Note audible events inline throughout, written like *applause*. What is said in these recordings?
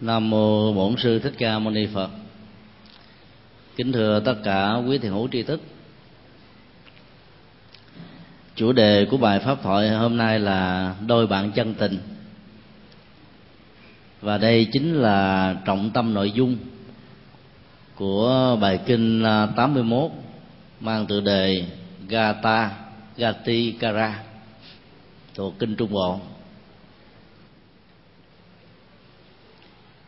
Nam mô Bổn sư Thích Ca Mâu Ni Phật. Kính thưa tất cả quý thiền hữu tri thức. Chủ đề của bài pháp thoại hôm nay là đôi bạn chân tình. Và đây chính là trọng tâm nội dung của bài kinh 81 mang tựa đề Gata Gati Kara thuộc kinh Trung Bộ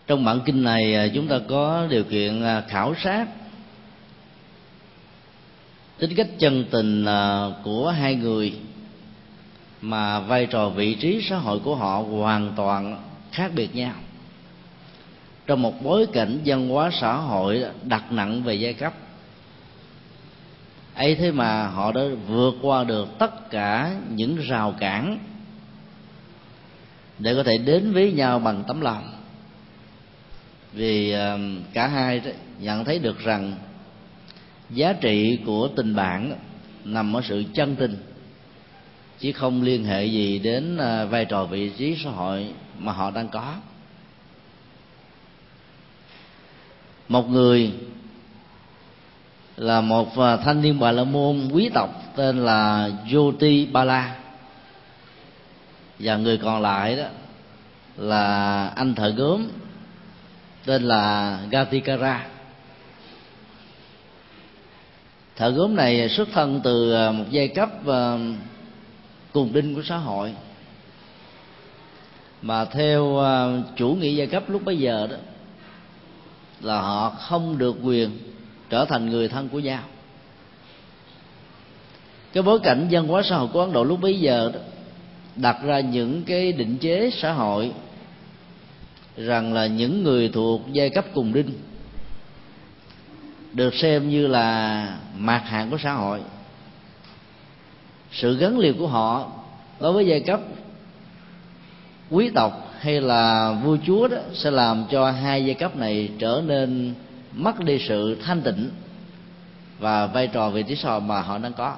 trong bản kinh này à, chúng ta có điều kiện à, khảo sát tính cách chân tình à, của hai người mà vai trò vị trí xã hội của họ hoàn toàn khác biệt nhau. Trong một bối cảnh văn hóa xã hội đặt nặng về giai cấp, ấy thế mà họ đã vượt qua được tất cả những rào cản để có thể đến với nhau bằng tấm lòng vì ờ, cả hai nhận thấy được rằng giá trị của tình bạn nằm ở sự chân tình, chứ không liên hệ gì đến ờ, vai trò vị trí xã hội mà họ đang có. Một người là một ờ, thanh niên bà la môn quý tộc tên là Joti Bala. Và người còn lại đó là anh thợ gốm tên là Gatikara. Thợ gốm này xuất thân từ à, một giai cấp à, cùng đinh của xã hội. Mà theo à, chủ nghĩa giai cấp lúc bấy giờ đó, là họ không được quyền trở thành người thân của nhau. Cái bối cảnh văn hóa xã hội của ấn độ lúc bấy giờ đó, đặt ra những cái định chế xã hội rằng là những người thuộc giai cấp cùng đinh được xem như là mặt hạng của xã hội. Sự gắn liền của họ đối với giai cấp quý tộc hay là vua chúa đó sẽ làm cho hai giai cấp này trở nên mất đi sự thanh tịnh và vai trò vị trí sò mà họ đang có.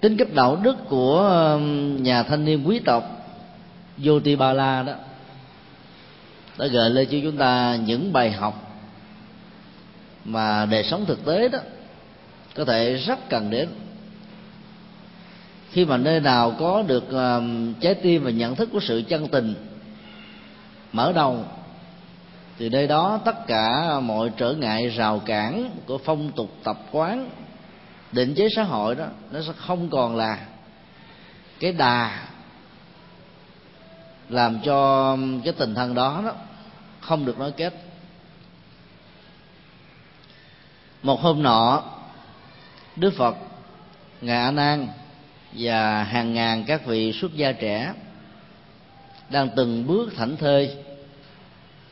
Tính cách đạo đức của nhà thanh niên quý tộc Yotibala đó, đã gợi lên cho chúng ta những bài học mà đời sống thực tế đó có thể rất cần đến. Khi mà nơi nào có được trái tim và nhận thức của sự chân tình, mở đầu, thì nơi đó tất cả mọi trở ngại, rào cản của phong tục tập quán, định chế xã hội đó, nó sẽ không còn là cái đà làm cho cái tình thân đó, đó không được nối kết. Một hôm nọ đức phật ngài a nan và hàng ngàn các vị xuất gia trẻ đang từng bước thảnh thơi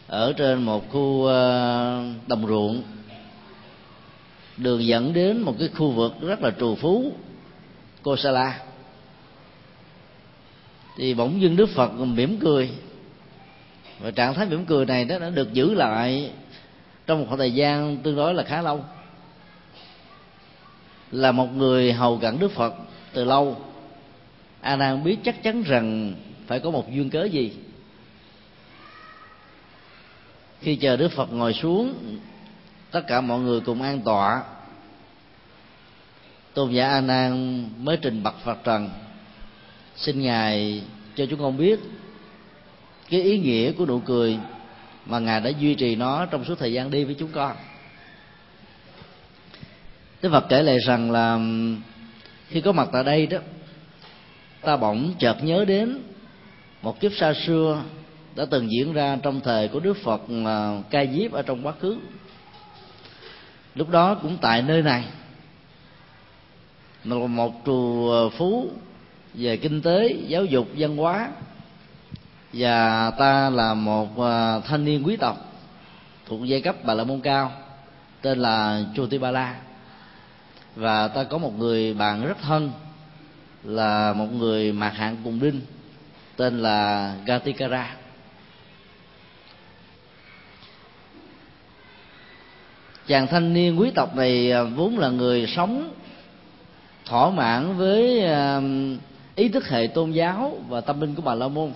ở trên một khu ờ, đồng ruộng. Đường dẫn đến một cái khu vực rất là trù phú Kosala thì bỗng dưng đức phật mỉm cười. Và trạng thái mỉm cười này nó đã được giữ lại trong một khoảng thời gian tương đối là khá lâu. Là một người hầu cận đức phật từ lâu. A nan biết chắc chắn rằng phải có một duyên cớ gì. Khi chờ đức phật ngồi xuống, tất cả mọi người cùng an tọa. Tôn giả a nan mới trình bạch phật trần xin ngài cho chúng con biết cái ý nghĩa của nụ cười mà ngài đã duy trì nó trong suốt thời gian đi với chúng con. Đức Phật kể lại rằng là khi có mặt tại đây đó, ta bỗng chợt nhớ đến một kiếp xa xưa đã từng diễn ra trong thời của Đức Phật à, ca diếp ở trong quá khứ. Lúc đó cũng tại nơi này, một trù phú về kinh tế, giáo dục, văn hóa. Và ta là một à, thanh niên quý tộc thuộc giai cấp bà la môn cao, tên là Chotipala và ta có một người bạn rất thân, là một người mạc hạng cùng đinh, tên là Gatikara. Chàng thanh niên quý tộc này à, vốn là người sống thỏa mãn với à, ý thức hệ tôn giáo và tâm linh của bà la môn.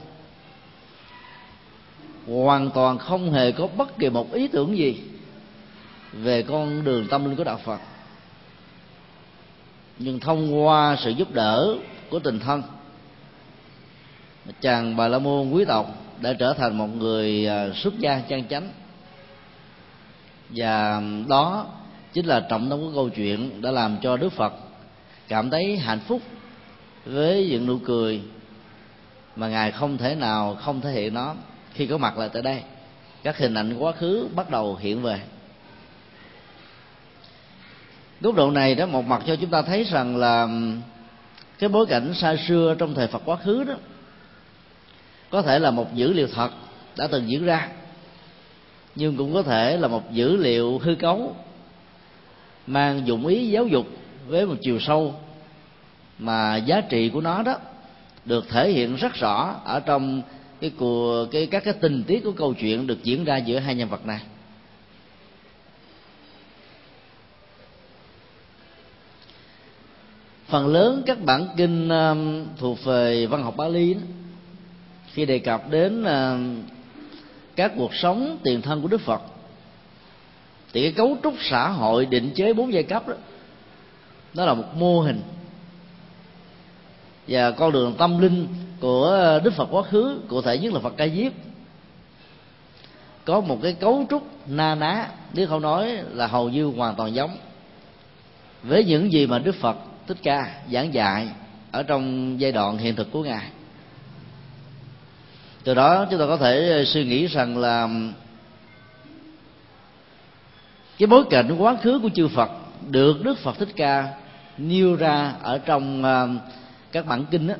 Hoàn toàn không hề có bất kỳ một ý tưởng gì về con đường tâm linh của đạo phật. Nhưng thông qua sự giúp đỡ của tình thân chàng bà la môn quý tộc đã trở thành một người à, xuất gia chân chánh. Và đó chính là trọng tâm của câu chuyện đã làm cho đức phật cảm thấy hạnh phúc với những nụ cười mà ngài không thể nào không thể hiện nó. Khi có mặt lại tại đây, các hình ảnh quá khứ bắt đầu hiện về. Góc độ này đó, một mặt cho chúng ta thấy rằng là cái bối cảnh xa xưa trong thời Phật quá khứ đó, có thể là một dữ liệu thật đã từng diễn ra, nhưng cũng có thể là một dữ liệu hư cấu, mang dụng ý giáo dục với một chiều sâu mà giá trị của nó đó được thể hiện rất rõ ở trong cái của cái các cái tình tiết của câu chuyện được diễn ra giữa hai nhân vật này. Phần lớn các bản kinh um, thuộc về văn học Bali đó, khi đề cập đến uh, các cuộc sống tiền thân của Đức Phật thì cái cấu trúc xã hội định chế bốn giai cấp đó nó là một mô hình và con đường tâm linh của Đức Phật quá khứ, cụ thể nhất là Phật Ca Diếp. Có một cái cấu trúc na ná, nếu không nói là hầu như hoàn toàn giống. Với những gì mà Đức Phật Thích Ca giảng dạy ở trong giai đoạn hiện thực của ngài. Từ đó chúng ta có thể suy nghĩ rằng là cái bối cảnh quá khứ của chư Phật được Đức Phật Thích Ca nêu ra ở trong à, các bản kinh đó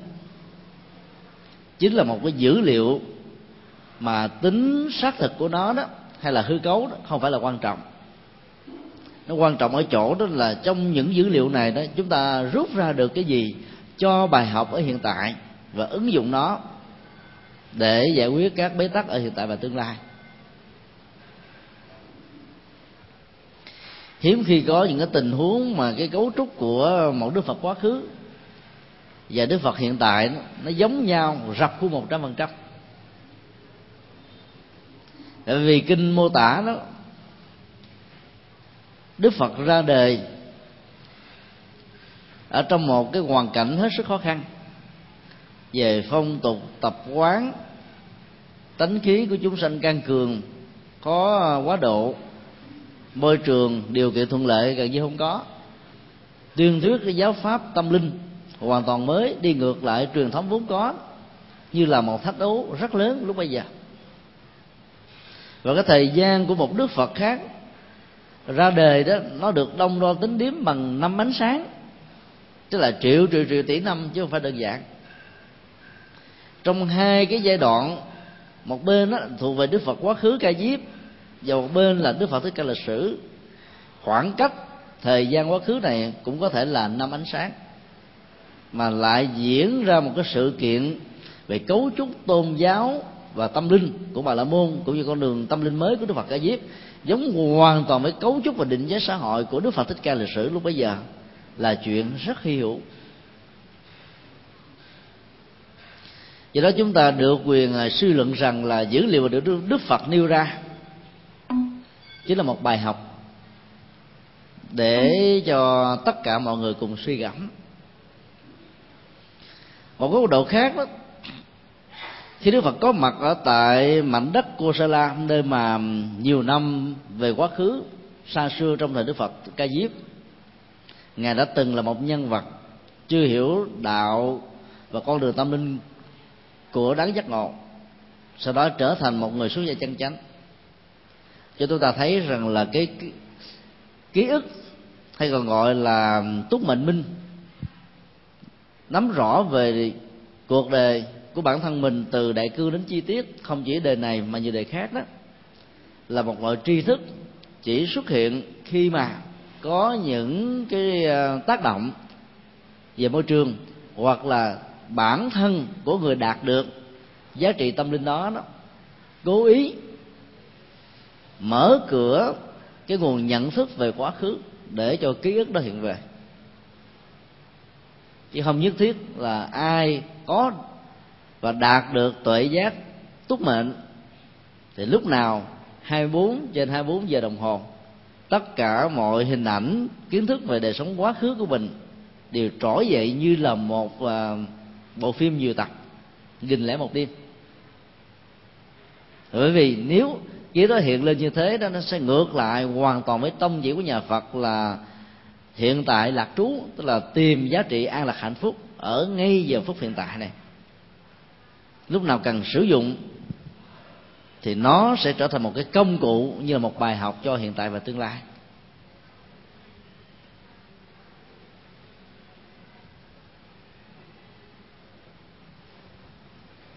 chính là một cái dữ liệu mà tính xác thực của nó đó, hay là hư cấu đó, không phải là quan trọng. Nó quan trọng ở chỗ đó là trong những dữ liệu này đó, chúng ta rút ra được cái gì, cho bài học ở hiện tại và ứng dụng nó để giải quyết các bế tắc ở hiện tại và tương lai. Hiếm khi có những cái tình huống mà cái cấu trúc của một đức phật quá khứ và đức phật hiện tại nó, nó giống nhau rập của một trăm phần trăm. Tại vì kinh mô tả đó đức phật ra đời ở trong một cái hoàn cảnh hết sức khó khăn. Về phong tục tập quán tánh khí của chúng sanh can cường có quá độ môi trường điều kiện thuận lợi gần như không có. Tuyên thuyết cái giáo pháp tâm linh hoàn toàn mới, đi ngược lại truyền thống vốn có, như là một thách đấu rất lớn lúc bây giờ. Và cái thời gian của một đức phật khác ra đời đó, nó được đông đo tính điếm bằng năm ánh sáng, tức là triệu triệu triệu tỷ năm chứ không phải đơn giản. Trong hai cái giai đoạn, một bên đó thuộc về đức phật quá khứ ca diếp, và một bên là đức phật thích ca lịch sử, khoảng cách thời gian quá khứ này cũng có thể là năm ánh sáng mà lại diễn ra một cái sự kiện về cấu trúc tôn giáo và tâm linh của bà la môn cũng như con đường tâm linh mới của đức phật ca diếp, giống hoàn toàn với cấu trúc và định giá xã hội của đức phật thích ca lịch sử lúc bấy giờ là chuyện rất hy hữu. Do đó chúng ta được quyền à, suy luận rằng là dữ liệu được đức phật nêu ra chính là một bài học để cho tất cả mọi người cùng suy gẫm một góc độ khác đó. Khi Đức Phật có mặt ở tại mảnh đất Kosala nơi mà nhiều năm về quá khứ xa xưa trong thời Đức Phật Ca Diếp ngài đã từng là một nhân vật chưa hiểu đạo và con đường tâm linh của đáng giác ngộ sau đó trở thành một người xuất gia chân chánh. Cho chúng ta thấy rằng là cái, cái ký ức hay còn gọi là túc mệnh minh nắm rõ về cuộc đời của bản thân mình từ đại cư đến chi tiết, không chỉ đề này mà nhiều đề khác đó, là một loại tri thức chỉ xuất hiện khi mà có những cái à, tác động về môi trường hoặc là bản thân của người đạt được giá trị tâm linh đó đó. Cố ý mở cửa cái nguồn nhận thức về quá khứ để cho ký ức đó hiện về chứ không nhất thiết là ai có và đạt được tuệ giác túc mệnh thì lúc nào 24 trên 24 giờ đồng hồ tất cả mọi hình ảnh kiến thức về đời sống quá khứ của mình đều trỗi dậy như là một uh, bộ phim nhiều tập nghìn lẻ một đêm. Bởi vì nếu chỉ đó hiện lên như thế đó nó sẽ ngược lại hoàn toàn với tông chỉ của nhà Phật là hiện tại lạc trú, tức là tìm giá trị an lạc hạnh phúc ở ngay giờ phút hiện tại này. Lúc nào cần sử dụng thì nó sẽ trở thành một cái công cụ như là một bài học cho hiện tại và tương lai.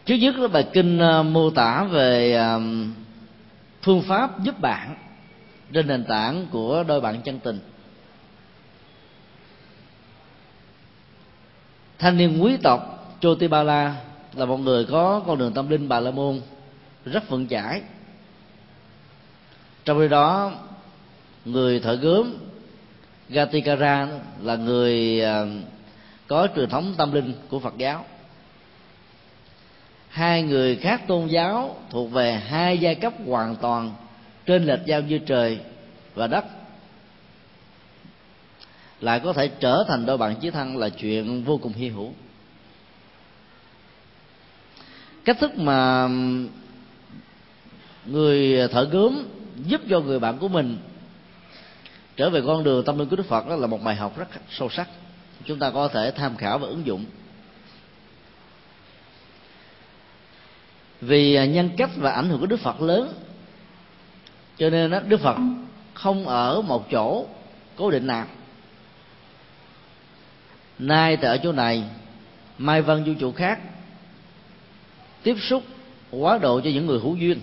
Trước nhất là bài kinh ờ, mô tả về ờ, phương pháp giúp bạn trên nền tảng của đôi bạn chân tình. Thanh niên quý tộc Chotipala là một người có con đường tâm linh Bà La Môn, rất vững chãi. Trong khi đó, người thợ gớm Gatikara là người à, có truyền thống tâm linh của Phật giáo. Hai người khác tôn giáo thuộc về hai giai cấp hoàn toàn trên lệch giao như trời và đất lại có thể trở thành đôi bạn chí thân là chuyện vô cùng hy hữu. Cách thức mà người thợ gớm giúp cho người bạn của mình trở về con đường tâm linh của đức phật đó là một bài học rất sâu sắc. Chúng ta có thể tham khảo và ứng dụng. Vì nhân cách và ảnh hưởng của đức phật lớn cho nên đó, đức phật không ở một chỗ cố định nào nay tại ở chỗ này, mai văn du trụ khác, tiếp xúc quá độ cho những người hữu duyên.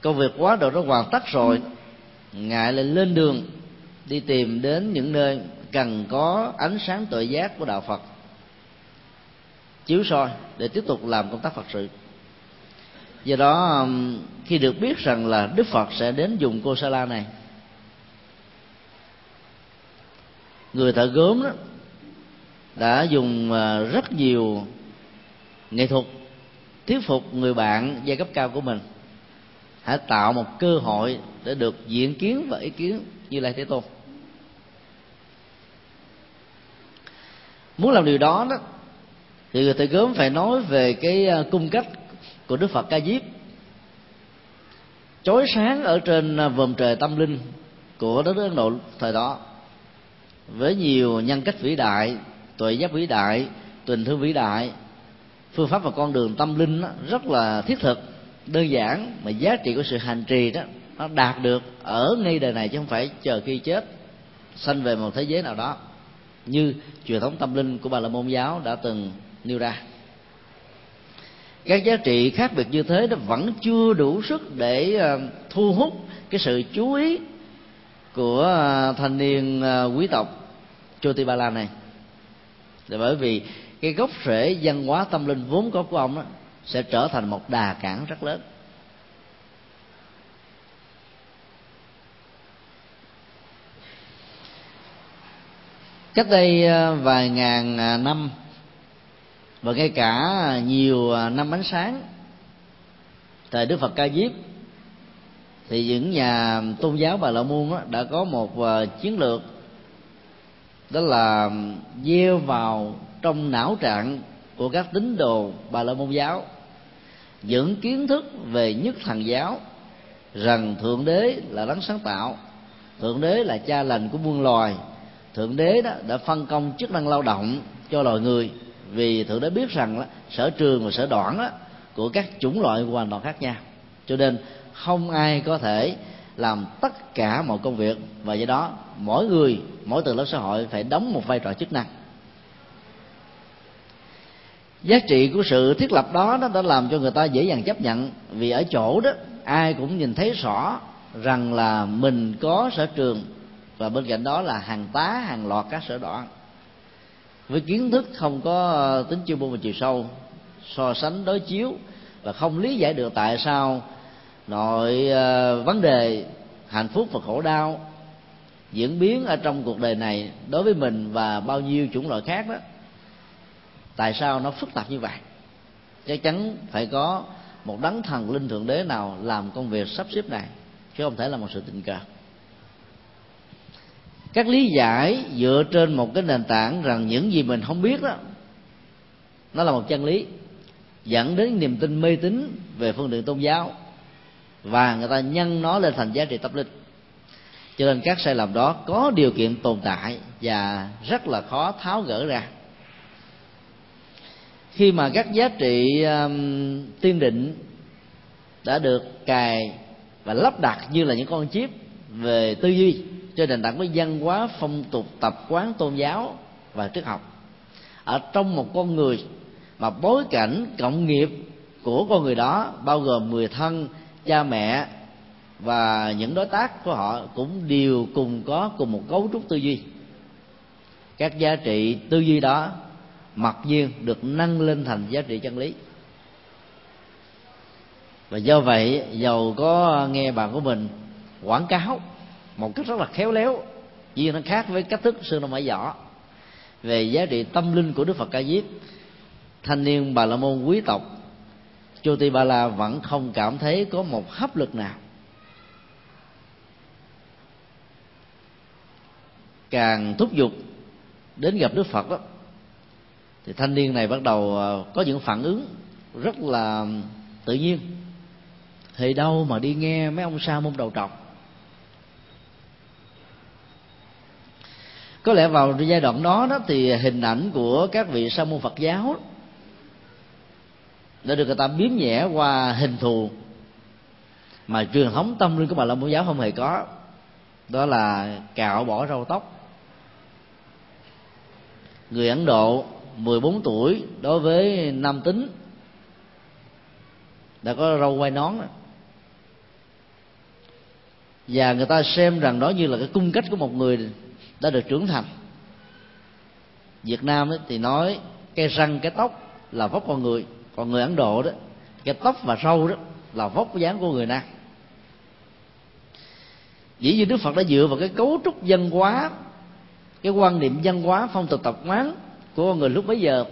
Công việc quá độ nó hoàn tất rồi ngại lại lên đường đi tìm đến những nơi cần có ánh sáng tội giác của đạo phật. Chiếu soi để tiếp tục làm công tác phật sự. Do đó um, khi được biết rằng là đức phật sẽ đến dùng cô sa la này, người thợ gốm đó đã dùng à, rất nhiều nghệ thuật thuyết phục người bạn giai cấp cao của mình. Hãy tạo một cơ hội để được diễn kiến và ý kiến như lai thế tôn. Muốn làm điều đó đó, thì người thầy gớm phải nói về cái à, cung cách của đức phật ca diếp. Chói sáng ở trên à, vòm trời tâm linh của đất nước ấn độ thời đó, với nhiều nhân cách vĩ đại tuệ giác vĩ đại tình thương vĩ đại. Phương pháp và con đường tâm linh đó, rất là thiết thực đơn giản mà giá trị của sự hành trì đó nó đạt được ở ngay đời này chứ không phải chờ khi chết sanh về một thế giới nào đó như truyền thống tâm linh của bà la môn giáo đã từng nêu ra. Các giá trị khác biệt như thế nó vẫn chưa đủ sức để ờ, thu hút cái sự chú ý của ờ, thanh niên ờ, quý tộc Chotipala này là bởi vì cái gốc rễ văn hóa tâm linh vốn có của ông đó, sẽ trở thành một đà cản rất lớn. Cách đây à, vài ngàn à, năm và ngay cả nhiều à, năm ánh sáng thời đức phật ca diếp thì những nhà tôn giáo bà la môn đã có một chiến lược đó là gieo vào trong não trạng của các tín đồ bà la môn giáo. Những kiến thức về nhất thần giáo rằng thượng đế là đấng sáng tạo thượng đế là cha lành của muôn loài thượng đế đó đã phân công chức năng lao động cho loài người. Vì thượng đế biết rằng đó, sở trường và sở đoạn đó, của các chủng loại hoàn toàn khác nhau. Cho nên không ai có thể làm tất cả mọi công việc, và do đó mỗi người, mỗi tầng lớp xã hội phải đóng một vai trò chức năng. Giá trị của sự thiết lập đó, nó đã làm cho người ta dễ dàng chấp nhận, vì ở chỗ đó, ai cũng nhìn thấy rõ rằng là mình có sở trường, và bên cạnh đó là hàng tá, hàng loạt các sở đoạn với kiến thức không có tính chuyên môn và chiều sâu, so sánh đối chiếu, và không lý giải được tại sao nội ờ, vấn đề hạnh phúc và khổ đau diễn biến ở trong cuộc đời này đối với mình và bao nhiêu chủng loại khác đó, tại sao nó phức tạp như vậy? Chắc chắn phải có một đấng thần linh thượng đế nào làm công việc sắp xếp này, chứ không thể là một sự tình cờ. Các lý giải dựa trên một cái nền tảng rằng những gì mình không biết đó, nó là một chân lý dẫn đến niềm tin mê tín về phương diện tôn giáo và người ta nhân nó lên thành giá trị tâm linh. Cho nên các sai lầm đó có điều kiện tồn tại và rất là khó tháo gỡ ra. Khi mà các giá trị um, tiên định đã được cài và lắp đặt như là những con chip về tư duy trên nền tảng với văn hóa phong tục tập quán tôn giáo và triết học ở trong một con người mà bối cảnh cộng nghiệp của con người đó bao gồm người thân cha mẹ và những đối tác của họ cũng đều cùng có cùng một cấu trúc tư duy. Các giá trị tư duy đó mặc nhiên được nâng lên thành giá trị chân lý. Và do vậy, giàu có nghe bạn của mình quảng cáo một cách rất là khéo léo vì nó khác với cách thức sư nó mãi võ về giá trị tâm linh của đức phật ca diếp, thanh niên bà la môn quý tộc Choti Ba La vẫn không cảm thấy có một hấp lực nào. Càng thúc giục đến gặp Đức Phật đó, thì thanh niên này bắt đầu ờ, có những phản ứng rất là tự nhiên. Thì đâu mà đi nghe mấy ông sa môn đầu trọc? Có lẽ vào giai đoạn đó đó thì hình ảnh của các vị sa môn Phật giáo đã được người ta biếm nhẹ qua hình thù. Mà truyền thống tâm linh của bà la môn giáo không hề có. Đó là cạo bỏ râu tóc. Người ấn độ 14 tuổi đối với nam tính đã có râu quai nón. Và người ta xem rằng đó như là cái cung cách của một người đã được trưởng thành. Việt nam thì nói, cái răng, cái tóc là vóc con người còn người ấn độ đó, cái tóc và râu đó là vóc dáng của người nam. Dĩ nhiên đức phật đã dựa vào cái cấu trúc dân hóa, cái quan niệm văn hóa, phong tục tập quán của người lúc bấy giờ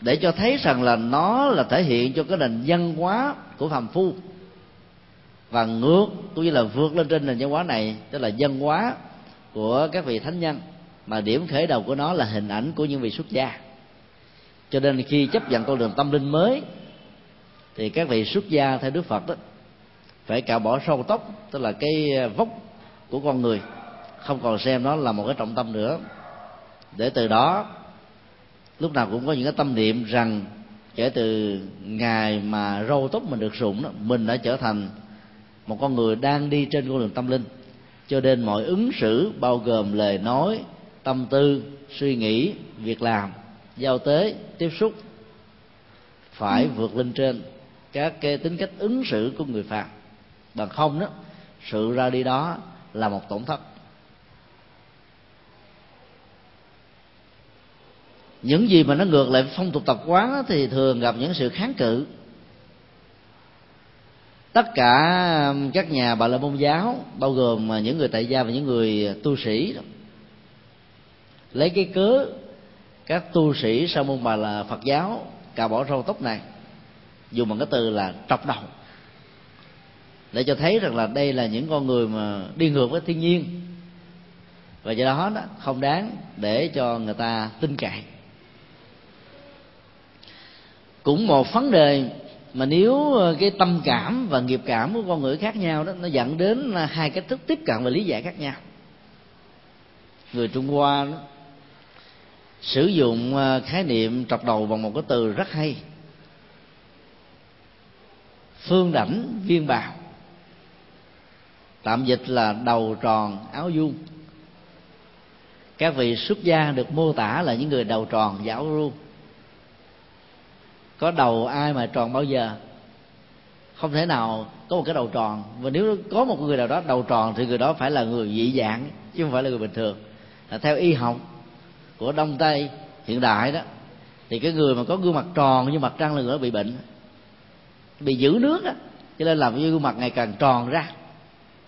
để cho thấy rằng là nó là thể hiện cho cái nền văn hóa của phàm phu. Và ngược, cũng như là vượt lên trên nền văn hóa này, tức là dân hóa của các vị thánh nhân, mà điểm khởi đầu của nó là hình ảnh của những vị xuất gia cho nên khi chấp nhận con đường tâm linh mới, thì các vị xuất gia theo đức phật đó, phải cạo bỏ sâu tóc, tức là cái vóc của con người, không còn xem nó là một cái trọng tâm nữa. Để từ đó, lúc nào cũng có những cái tâm niệm rằng kể từ ngày mà râu tóc mình được rụng đó, mình đã trở thành một con người đang đi trên con đường tâm linh. Cho nên mọi ứng xử bao gồm lời nói, tâm tư, suy nghĩ, việc làm giao tế, tiếp xúc, phải vượt lên trên các cái tính cách ứng xử của người phàm. Bằng không đó, sự ra đi đó là một tổn thất. Những gì mà nó ngược lại phong tục tập quán thì thường gặp những sự kháng cự. Tất cả các nhà bà la môn giáo, bao gồm à, những người tại gia và những người tu sĩ lấy cái cớ các tu sĩ sa môn bà là phật giáo cà bỏ râu tóc này dùng bằng cái từ là trọc đầu để cho thấy rằng là đây là những con người mà đi ngược với thiên nhiên. Và do đó, đó không đáng để cho người ta tin cậy. Cũng một vấn đề mà nếu ờ, cái tâm cảm và nghiệp cảm của con người khác nhau đó nó dẫn đến hai cách thức tiếp cận và lý giải khác nhau. Người trung hoa đó, sử dụng ờ, khái niệm trọc đầu bằng một cái từ rất hay. Phương đảnh viên bào. Tạm dịch là đầu tròn, áo vuông. Các vị xuất gia được mô tả là những người đầu tròn và áo vuông. Có đầu ai mà tròn bao giờ? Không thể nào có một cái đầu tròn. Và nếu có một người nào đó đầu tròn thì người đó phải là người dị dạng chứ không phải là người bình thường. Là theo y học của đông tây hiện đại đó, thì cái người mà có gương mặt tròn như mặt trăng là người đó bị bệnh, bị giữ nước á cho nên làm gương mặt ngày càng tròn ra.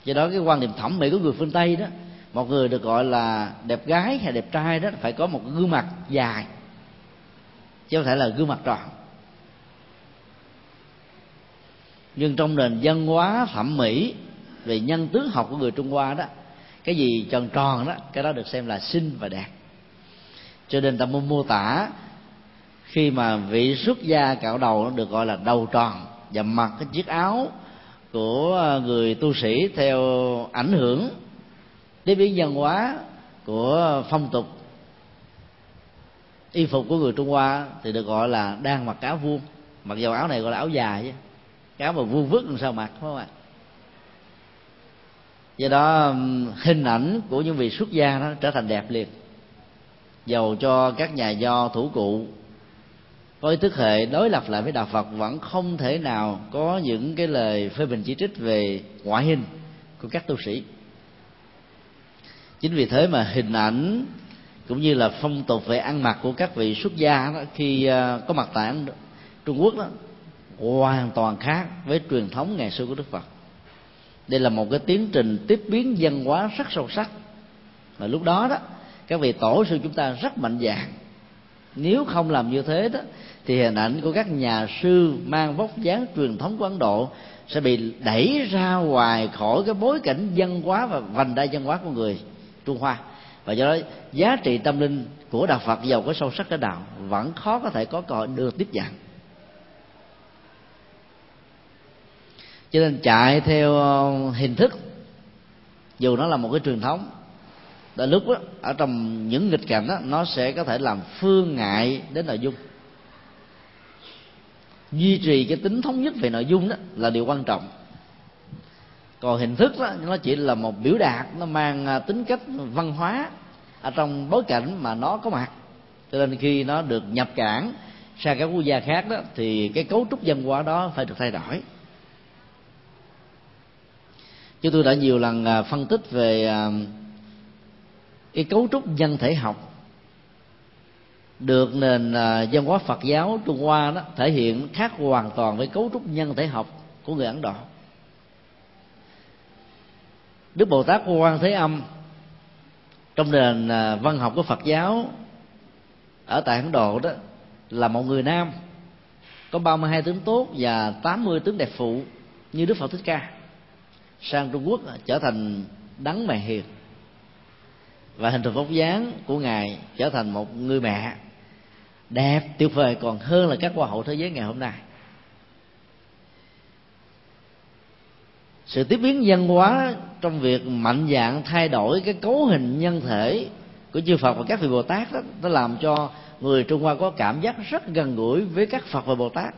Do đó cái quan niệm thẩm mỹ của người phương tây đó, một người được gọi là đẹp gái hay đẹp trai đó, phải có một gương mặt dài, chứ không thể là gương mặt tròn. Nhưng trong nền văn hóa thẩm mỹ, về nhân tướng học của người trung hoa đó, cái gì tròn tròn đó, cái đó được xem là xinh và đẹp cho nên ta muốn mô tả khi mà vị xuất gia cạo đầu nó được gọi là đầu tròn và mặc cái chiếc áo của à, người tu sĩ theo ảnh hưởng đến biến văn hóa của phong tục. Y phục của người trung hoa thì được gọi là đang mặc áo vuông. Mặc dầu áo này gọi là áo dài chứ. Áo mà vuông vức làm sao mặc, phải không ạ? Do đó hình ảnh của những vị xuất gia nó trở thành đẹp liền dầu cho các nhà do thủ cụ. Có ý thức hệ đối lập lại với đạo phật vẫn không thể nào có những cái lời phê bình chỉ trích về ngoại hình của các tu sĩ. Chính vì thế mà hình ảnh cũng như là phong tục về ăn mặc của các vị xuất gia đó, khi à, có mặt tại Trung Quốc đó hoàn toàn khác với truyền thống ngày xưa của Đức Phật. Đây là một cái tiến trình tiếp biến văn hóa rất sâu sắc. Và lúc đó đó các vị tổ sư chúng ta rất mạnh dạn nếu không làm như thế đó, thì hình ảnh của các nhà sư mang vóc dáng truyền thống của ấn độ sẽ bị đẩy ra ngoài khỏi cái bối cảnh văn hóa và vành đai văn hóa của người trung hoa. Và do đó, giá trị tâm linh của đạo phật giàu có sâu sắc cái đạo vẫn khó có thể có cơ hội được tiếp nhận cho nên chạy theo ờ, hình thức, dù nó là một cái truyền thống đôi lúc đó, ở trong những nghịch cảnh đó, nó sẽ có thể làm phương ngại đến nội dung. Duy trì cái tính thống nhất về nội dung đó là điều quan trọng. Còn hình thức đó nó chỉ là một biểu đạt nó mang à, tính cách văn hóa ở trong bối cảnh mà nó có mặt. Cho nên khi nó được nhập cảng sang các quốc gia khác đó thì cái cấu trúc văn hóa đó phải được thay đổi. Chúng tôi đã nhiều lần à, phân tích về à, cái cấu trúc nhân thể học được nền à, văn hóa Phật giáo Trung Hoa đó thể hiện khác hoàn toàn với cấu trúc nhân thể học của người Ấn Độ. Đức bồ tát quan thế âm trong nền à, văn học của phật giáo ở tại ấn độ đó là một người nam, có 32 tướng tốt và 80 tướng đẹp phụ như Đức Phật Thích Ca, sang Trung Quốc trở thành đấng mẹ hiền và hình thù vóc dáng của ngài trở thành một người mẹ đẹp tuyệt vời còn hơn là các hoa hậu thế giới ngày hôm nay. Sự tiếp biến văn hóa trong việc mạnh dạng thay đổi cái cấu hình nhân thể của chư Phật và các vị Bồ Tát đó nó làm cho người Trung Hoa có cảm giác rất gần gũi với các Phật và Bồ Tát.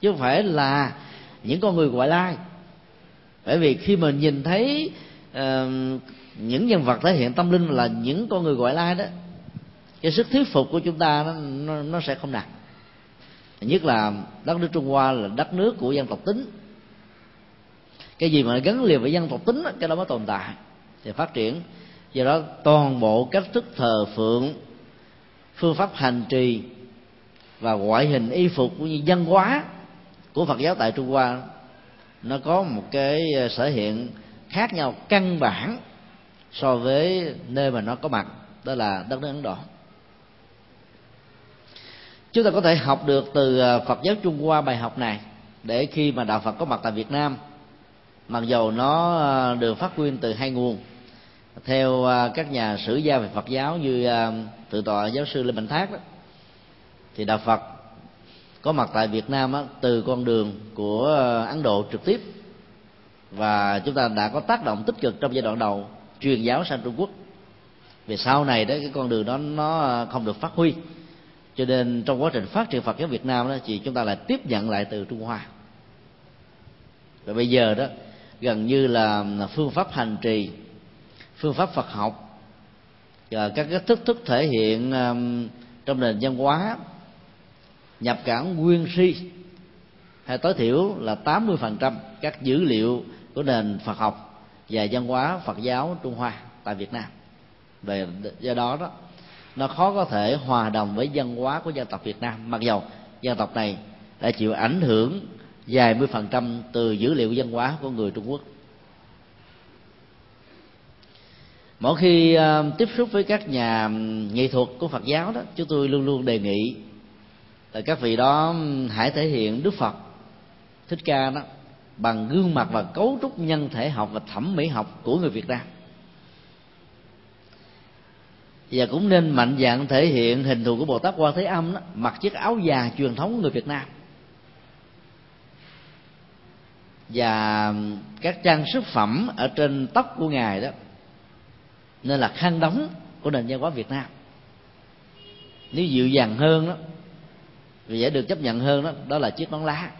Chứ không phải là những con người ngoại lai. Bởi vì khi mình nhìn thấy uh, những nhân vật thể hiện tâm linh là những con người gọi lai đó. Cái sức thuyết phục của chúng ta nó, nó, nó sẽ không nặng nhất là đất nước Trung Hoa là đất nước của dân tộc tính cái gì mà gắn liền với dân tộc tính cái đó mới tồn tại thì phát triển. Do đó toàn bộ cách thức thờ phượng phương pháp hành trì và ngoại hình y phục cũng như văn hóa của Phật giáo tại Trung Hoa nó có một cái ờ, sở hiện khác nhau căn bản so với nơi mà nó có mặt đó là đất nước Ấn Độ. Chúng ta có thể học được từ ờ, Phật giáo Trung Hoa bài học này để khi mà đạo Phật có mặt tại Việt Nam mặc dầu nó ờ, được phát nguyên từ hai nguồn theo ờ, các nhà sử gia về Phật giáo như tự tọa giáo sư Lê Mạnh Thác đó, thì đạo Phật có mặt tại Việt Nam đó, từ con đường của Ấn Độ trực tiếp. Và chúng ta đã có tác động tích cực trong giai đoạn đầu truyền giáo sang Trung Quốc. Về sau này đó cái con đường đó nó không được phát huy. Cho nên trong quá trình phát triển Phật giáo Việt Nam đó thì chúng ta lại tiếp nhận lại từ Trung Hoa. Và bây giờ đó gần như là phương pháp hành trì phương pháp phật học và các cái thức thức thể hiện um, trong nền văn hóa nhập cảng nguyên si hay tối thiểu là 80% các dữ liệu của nền Phật học và văn hóa Phật giáo Trung Hoa tại Việt Nam. Về do đó đó nó khó có thể hòa đồng với văn hóa của dân tộc Việt Nam mặc dầu dân tộc này đã chịu ảnh hưởng vài mươi phần trăm từ dữ liệu văn hóa của người Trung Quốc mỗi khi uh, tiếp xúc với các nhà nghệ thuật của Phật giáo đó chúng tôi luôn luôn đề nghị là các vị đó hãy thể hiện Đức Phật thích ca đó bằng gương mặt và cấu trúc nhân thể học và thẩm mỹ học của người Việt Nam. Và cũng nên mạnh dạng thể hiện hình thù của Bồ Tát Quan Thế Âm đó, mặc chiếc áo dài truyền thống người Việt Nam. Và các trang sức phẩm ở trên tóc của ngài đó nên là khăn đóng của nền văn hóa Việt Nam. Nếu dịu dàng hơn đó vì dễ được chấp nhận hơn đó đó là chiếc nón lá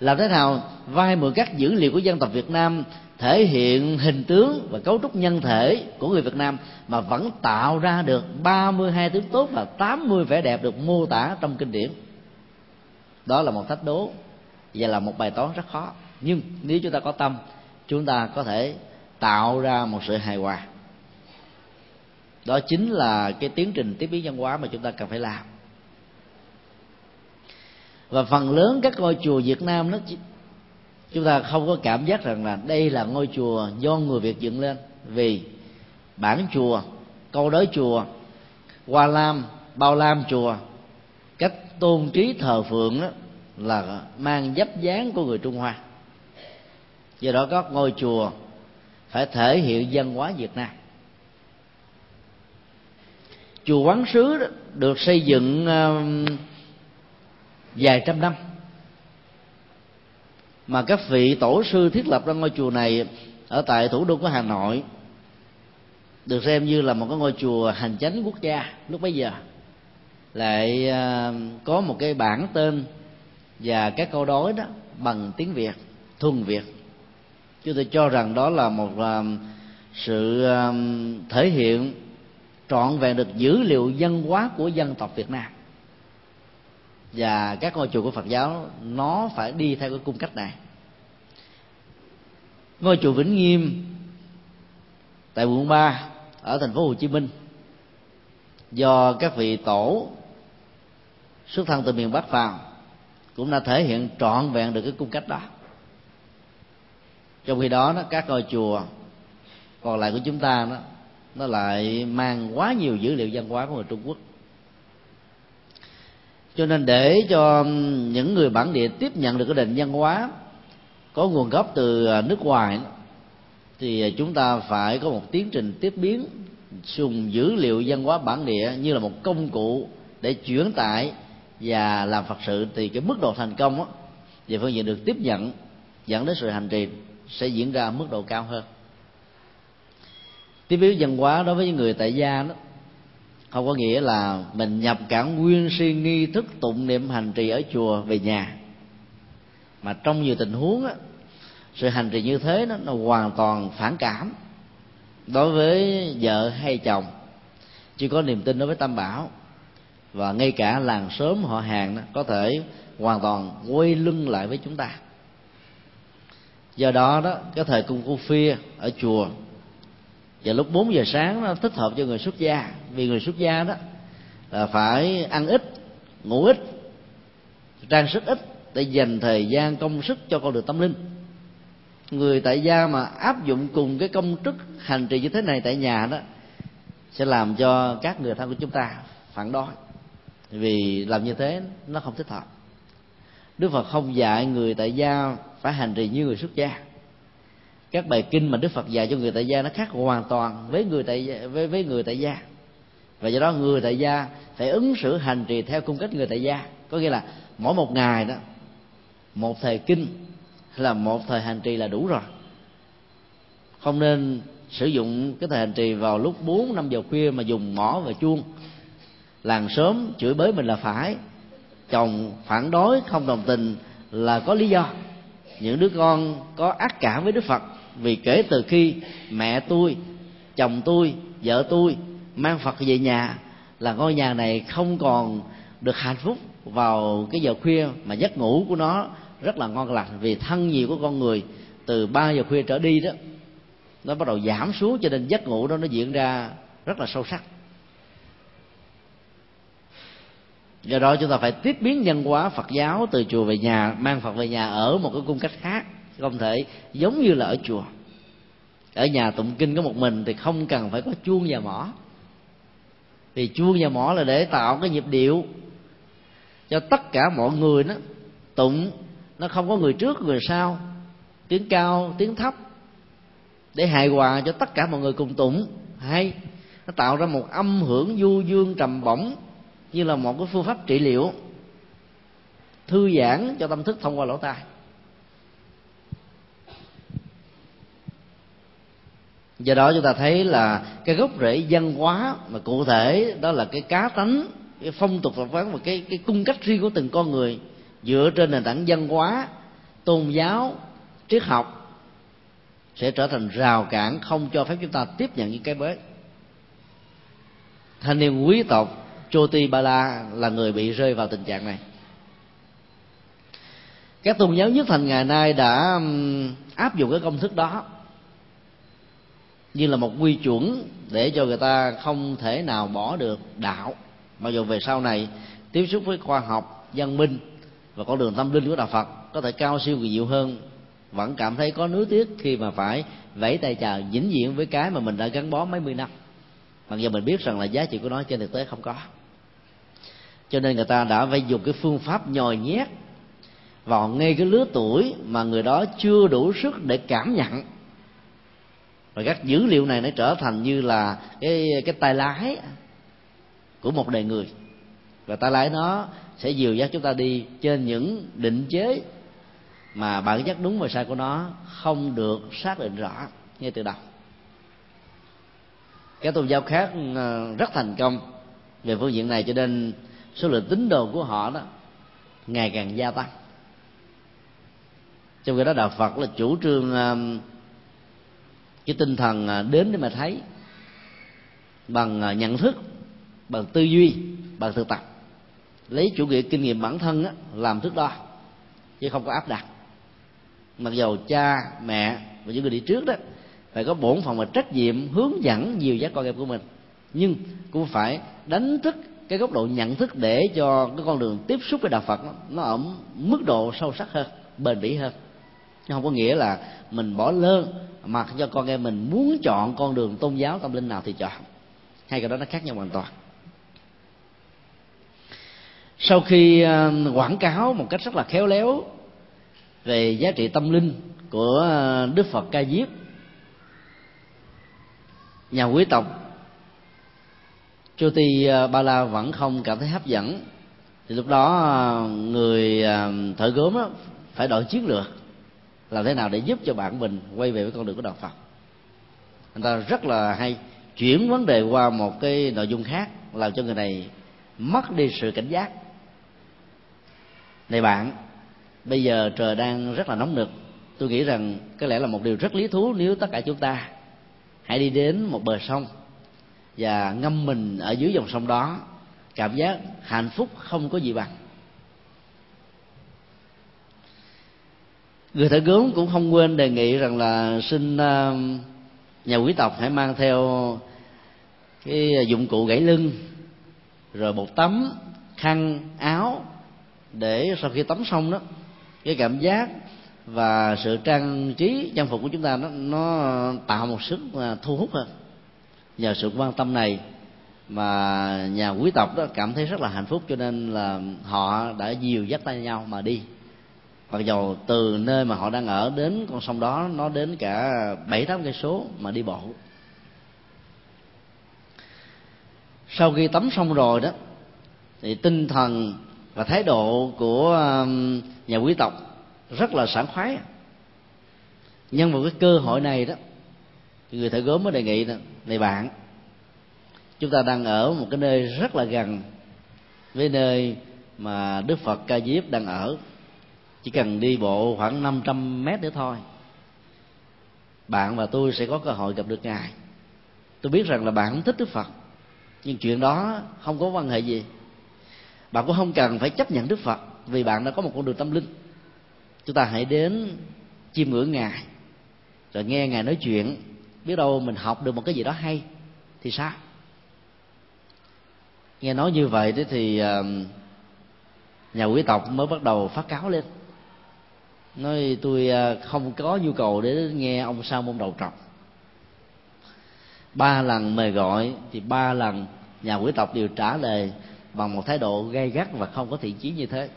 làm thế nào? Vai mượn các dữ liệu của dân tộc Việt Nam thể hiện hình tướng và cấu trúc nhân thể của người Việt Nam mà vẫn tạo ra được 32 tướng tốt và 80 vẻ đẹp được mô tả trong kinh điển. Đó là một thách đố và là một bài toán rất khó. Nhưng nếu chúng ta có tâm, chúng ta có thể tạo ra một sự hài hòa. Đó chính là cái tiến trình tiếp biến văn hóa mà chúng ta cần phải làm và phần lớn các ngôi chùa Việt Nam đó chúng ta không có cảm giác rằng là đây là ngôi chùa do người Việt dựng lên vì bản chùa, câu đối chùa, hoa lam, bao lam chùa, cách tôn trí thờ phượng đó là mang dấp dáng của người Trung Hoa. Do đó các ngôi chùa phải thể hiện văn hóa Việt Nam. Chùa quán sứ được xây dựng um, vài trăm năm. Mà các vị tổ sư thiết lập ra ngôi chùa này ở tại thủ đô của Hà Nội được xem như là một cái ngôi chùa hành chánh quốc gia lúc bấy giờ. Lại à, có một cái bảng tên và các câu đối đó bằng tiếng Việt, thuần Việt. Chúng tôi cho rằng đó là một à, sự à, thể hiện trọn vẹn được dữ liệu văn hóa của dân tộc Việt Nam và các ngôi chùa của Phật giáo nó phải đi theo cái cung cách này. Ngôi chùa Vĩnh Nghiêm tại quận 3 ở thành phố Hồ Chí Minh do các vị tổ xuất thân từ miền Bắc vào cũng đã thể hiện trọn vẹn được cái cung cách đó. Trong khi đó, nó các ngôi chùa còn lại của chúng ta đó nó lại mang quá nhiều dữ liệu văn hóa của người Trung Quốc cho nên để cho những người bản địa tiếp nhận được cái nền văn hóa có nguồn gốc từ à, nước ngoài thì à, chúng ta phải có một tiến trình tiếp biến dùng dữ liệu văn hóa bản địa như là một công cụ để chuyển tải và làm phật sự thì cái mức độ thành công về phương diện được tiếp nhận, dẫn đến sự hành trì sẽ diễn ra mức độ cao hơn. Tiếp biến văn hóa đối với những người tại gia đó không có nghĩa là mình nhập cả nguyên si nghi thức tụng niệm hành trì ở chùa về nhà. Mà trong nhiều tình huống á, sự hành trì như thế đó, nó hoàn toàn phản cảm đối với vợ hay chồng. Chưa có niềm tin đối với tam bảo. Và ngay cả làng sớm họ hàng đó, có thể hoàn toàn quay lưng lại với chúng ta. Do đó đó cái thời cung cô phia ở chùa và lúc 4 giờ sáng nó thích hợp cho người xuất gia. Vì người xuất gia đó là phải ăn ít, ngủ ít, trang sức ít để dành thời gian công sức cho con đường tâm linh. Người tại gia mà áp dụng cùng cái công thức hành trì như thế này tại nhà đó sẽ làm cho các người thân của chúng ta phản đối. Vì làm như thế nó không thích hợp. Đức phật không dạy người tại gia phải hành trì như người xuất gia các bài kinh mà đức phật dạy cho người tại gia nó khác hoàn toàn với người tại gia, với với người tại gia. Và do đó người tại gia phải ứng xử hành trì theo cung cách người tại gia. Có nghĩa là mỗi một ngày đó một thời kinh là một thời hành trì là đủ rồi. Không nên sử dụng cái thời hành trì vào lúc 4 năm giờ khuya mà dùng mỏ và chuông. Làng sớm chửi bới mình là phải. Chồng phản đối không đồng tình là có lý do những đứa con có ác cảm với đức phật vì kể từ khi mẹ tôi, chồng tôi, vợ tôi mang phật về nhà là ngôi nhà này không còn được hạnh phúc vào cái giờ khuya mà giấc ngủ của nó rất là ngon lành vì thân nhiều của con người từ 3 giờ khuya trở đi đó, nó bắt đầu giảm xuống cho nên giấc ngủ đó nó diễn ra rất là sâu sắc. Do đó chúng ta phải tiếp biến nhân hóa phật giáo từ chùa về nhà, mang phật về nhà ở một cái cung cách khác không thể giống như là ở chùa. Ở nhà tụng kinh có một mình thì không cần phải có chuông và mỏ. Vì chuông và mỏ là để tạo cái nhịp điệu cho tất cả mọi người nó tụng, nó không có người trước, người sau, tiếng cao, tiếng thấp, để hài hòa cho tất cả mọi người cùng tụng. Hay, nó tạo ra một âm hưởng du dương trầm bổng như là một cái phương pháp trị liệu, thư giãn cho tâm thức thông qua lỗ tai. Do đó chúng ta thấy là cái gốc rễ văn hóa mà cụ thể đó là cái cá tánh, cái phong tục tập quán và cái cái cung cách riêng của từng con người dựa trên nền tảng văn hóa, tôn giáo, triết học sẽ trở thành rào cản không cho phép chúng ta tiếp nhận những cái mới thanh niên quý tộc Choti Bala là người bị rơi vào tình trạng này. Các tôn giáo nhất thành ngày nay đã áp dụng cái công thức đó như là một quy chuẩn để cho người ta không thể nào bỏ được đạo. Mặc dù về sau này tiếp xúc với khoa học, văn minh và con đường tâm linh của đạo phật có thể cao siêu kỳ diệu hơn, vẫn cảm thấy có nuối tiếc khi mà phải vẫy tay chào vĩnh diện với cái mà mình đã gắn bó mấy mươi năm. Mặc dù mình biết rằng là giá trị của nó trên thực tế không có cho nên người ta đã phải dùng cái phương pháp nhồi nhét vào ngay cái lứa tuổi mà người đó chưa đủ sức để cảm nhận. Và các dữ liệu này nó trở thành như là cái cái tay lái của một đời người. Và tay lái nó sẽ dìu dắt chúng ta đi trên những định chế mà bản chất đúng và sai của nó không được xác định rõ ngay từ đầu. Các tôn giáo khác ờ, rất thành công về phương diện này, cho nên số lượng tín đồ của họ đó ngày càng gia tăng. Trong khi đó đạo phật là chủ trương ờ, cái tinh thần ờ, đến để mà thấy bằng ờ, nhận thức bằng tư duy bằng thực tập. Lấy chủ nghĩa kinh nghiệm bản thân á, làm thước đo chứ không có áp đặt. Mặc dầu cha mẹ và những người đi trước đó phải có bổn phận và trách nhiệm hướng dẫn nhiều giác con em của mình nhưng cũng phải đánh thức cái góc độ nhận thức để cho cái con đường tiếp xúc với đạo Phật nó, nó ở mức độ sâu sắc hơn bền bỉ hơn. Chứ không có nghĩa là mình bỏ lơ mà cho con em mình muốn chọn con đường tôn giáo tâm linh nào thì chọn. Hai cái đó nó khác nhau hoàn toàn. Sau khi ờ, quảng cáo một cách rất là khéo léo về giá trị tâm linh của ờ, đức phật ca diếp nhà quý tộc chu ti à, Ba La vẫn không cảm thấy hấp dẫn. Thì lúc đó à, người à, thợ gốm đó phải đổi chiến lược làm thế nào để giúp cho bạn mình quay về với con đường của đạo Phật? Người ta rất là hay chuyển vấn đề qua một cái nội dung khác, làm cho người này mất đi sự cảnh giác. Này bạn, bây giờ trời đang rất là nóng nực. Tôi nghĩ rằng có lẽ là một điều rất lý thú nếu tất cả chúng ta hãy đi đến một bờ sông và ngâm mình ở dưới dòng sông đó, cảm giác hạnh phúc không có gì bằng. Người thợ gốm cũng không quên đề nghị rằng là xin ờ, nhà quý tộc hãy mang theo cái dụng cụ gãy lưng, rồi một tấm khăn, áo để sau khi tắm xong đó, cái cảm giác và sự trang trí trang phục của chúng ta nó nó tạo một sức thu hút hơn nhờ sự quan tâm này mà nhà quý tộc đó cảm thấy rất là hạnh phúc, cho nên là họ đã dìu dắt tay nhau mà đi. Mặc dầu từ nơi mà họ đang ở đến con sông đó, nó đến cả bảy, tám cây số mà đi bộ. Sau khi tắm xong rồi đó, thì tinh thần và thái độ của um, nhà quý tộc rất là sảng khoái. Nhân một cái cơ hội này đó người thợ gốm mới đề nghị đó, này bạn chúng ta đang ở một cái nơi rất là gần với nơi mà Đức Phật Ca Diếp đang ở. Chỉ cần đi bộ khoảng 500 mét nữa thôi. Bạn và tôi sẽ có cơ hội gặp được ngài. Tôi biết rằng là bạn không thích Đức Phật nhưng chuyện đó không có quan hệ gì. Bạn cũng không cần phải chấp nhận đức phật vì bạn đã có một con đường tâm linh. Chúng ta hãy đến chiêm ngưỡng ngài rồi nghe ngài nói chuyện biết đâu mình học được một cái gì đó hay, thì sao? Nghe nói như vậy thế thì ờ, nhà quý tộc mới bắt đầu phát cáo lên. Nói, tôi ờ, không có nhu cầu để nghe ông sao môn đầu trọc. Ba lần mời gọi, thì ba lần nhà quý tộc đều trả lời bằng một thái độ gay gắt và không có thiện chí như thế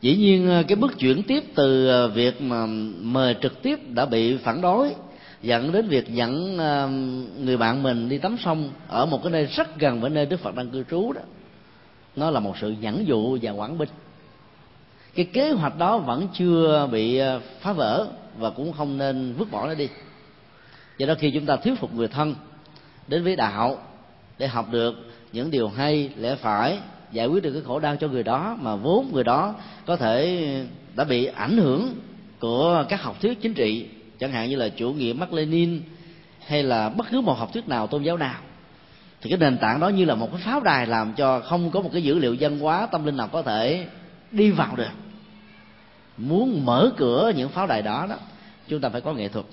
dĩ nhiên ờ, cái bước chuyển tiếp từ ờ, việc mà mời trực tiếp đã bị phản đối, dẫn đến việc dẫn ờ, người bạn mình đi tắm sông ở một cái nơi rất gần với nơi đức phật đang cư trú đó. Nó là một sự nhẫn dụ và quảng binh. Cái kế hoạch đó vẫn chưa bị phá vỡ và cũng không nên vứt bỏ nó đi. Do đó khi chúng ta thuyết phục người thân đến với đạo để học được những điều hay, lẽ phải giải quyết được cái khổ đau cho người đó mà vốn người đó có thể đã bị ảnh hưởng của các học thuyết chính trị, chẳng hạn như là chủ nghĩa Mác Lenin hay là bất cứ một học thuyết nào, tôn giáo nào. Thì cái nền tảng đó như là một cái pháo đài làm cho không có một cái dữ liệu văn hóa, tâm linh nào có thể đi vào được. Muốn mở cửa những pháo đài đó đó, chúng ta phải có nghệ thuật.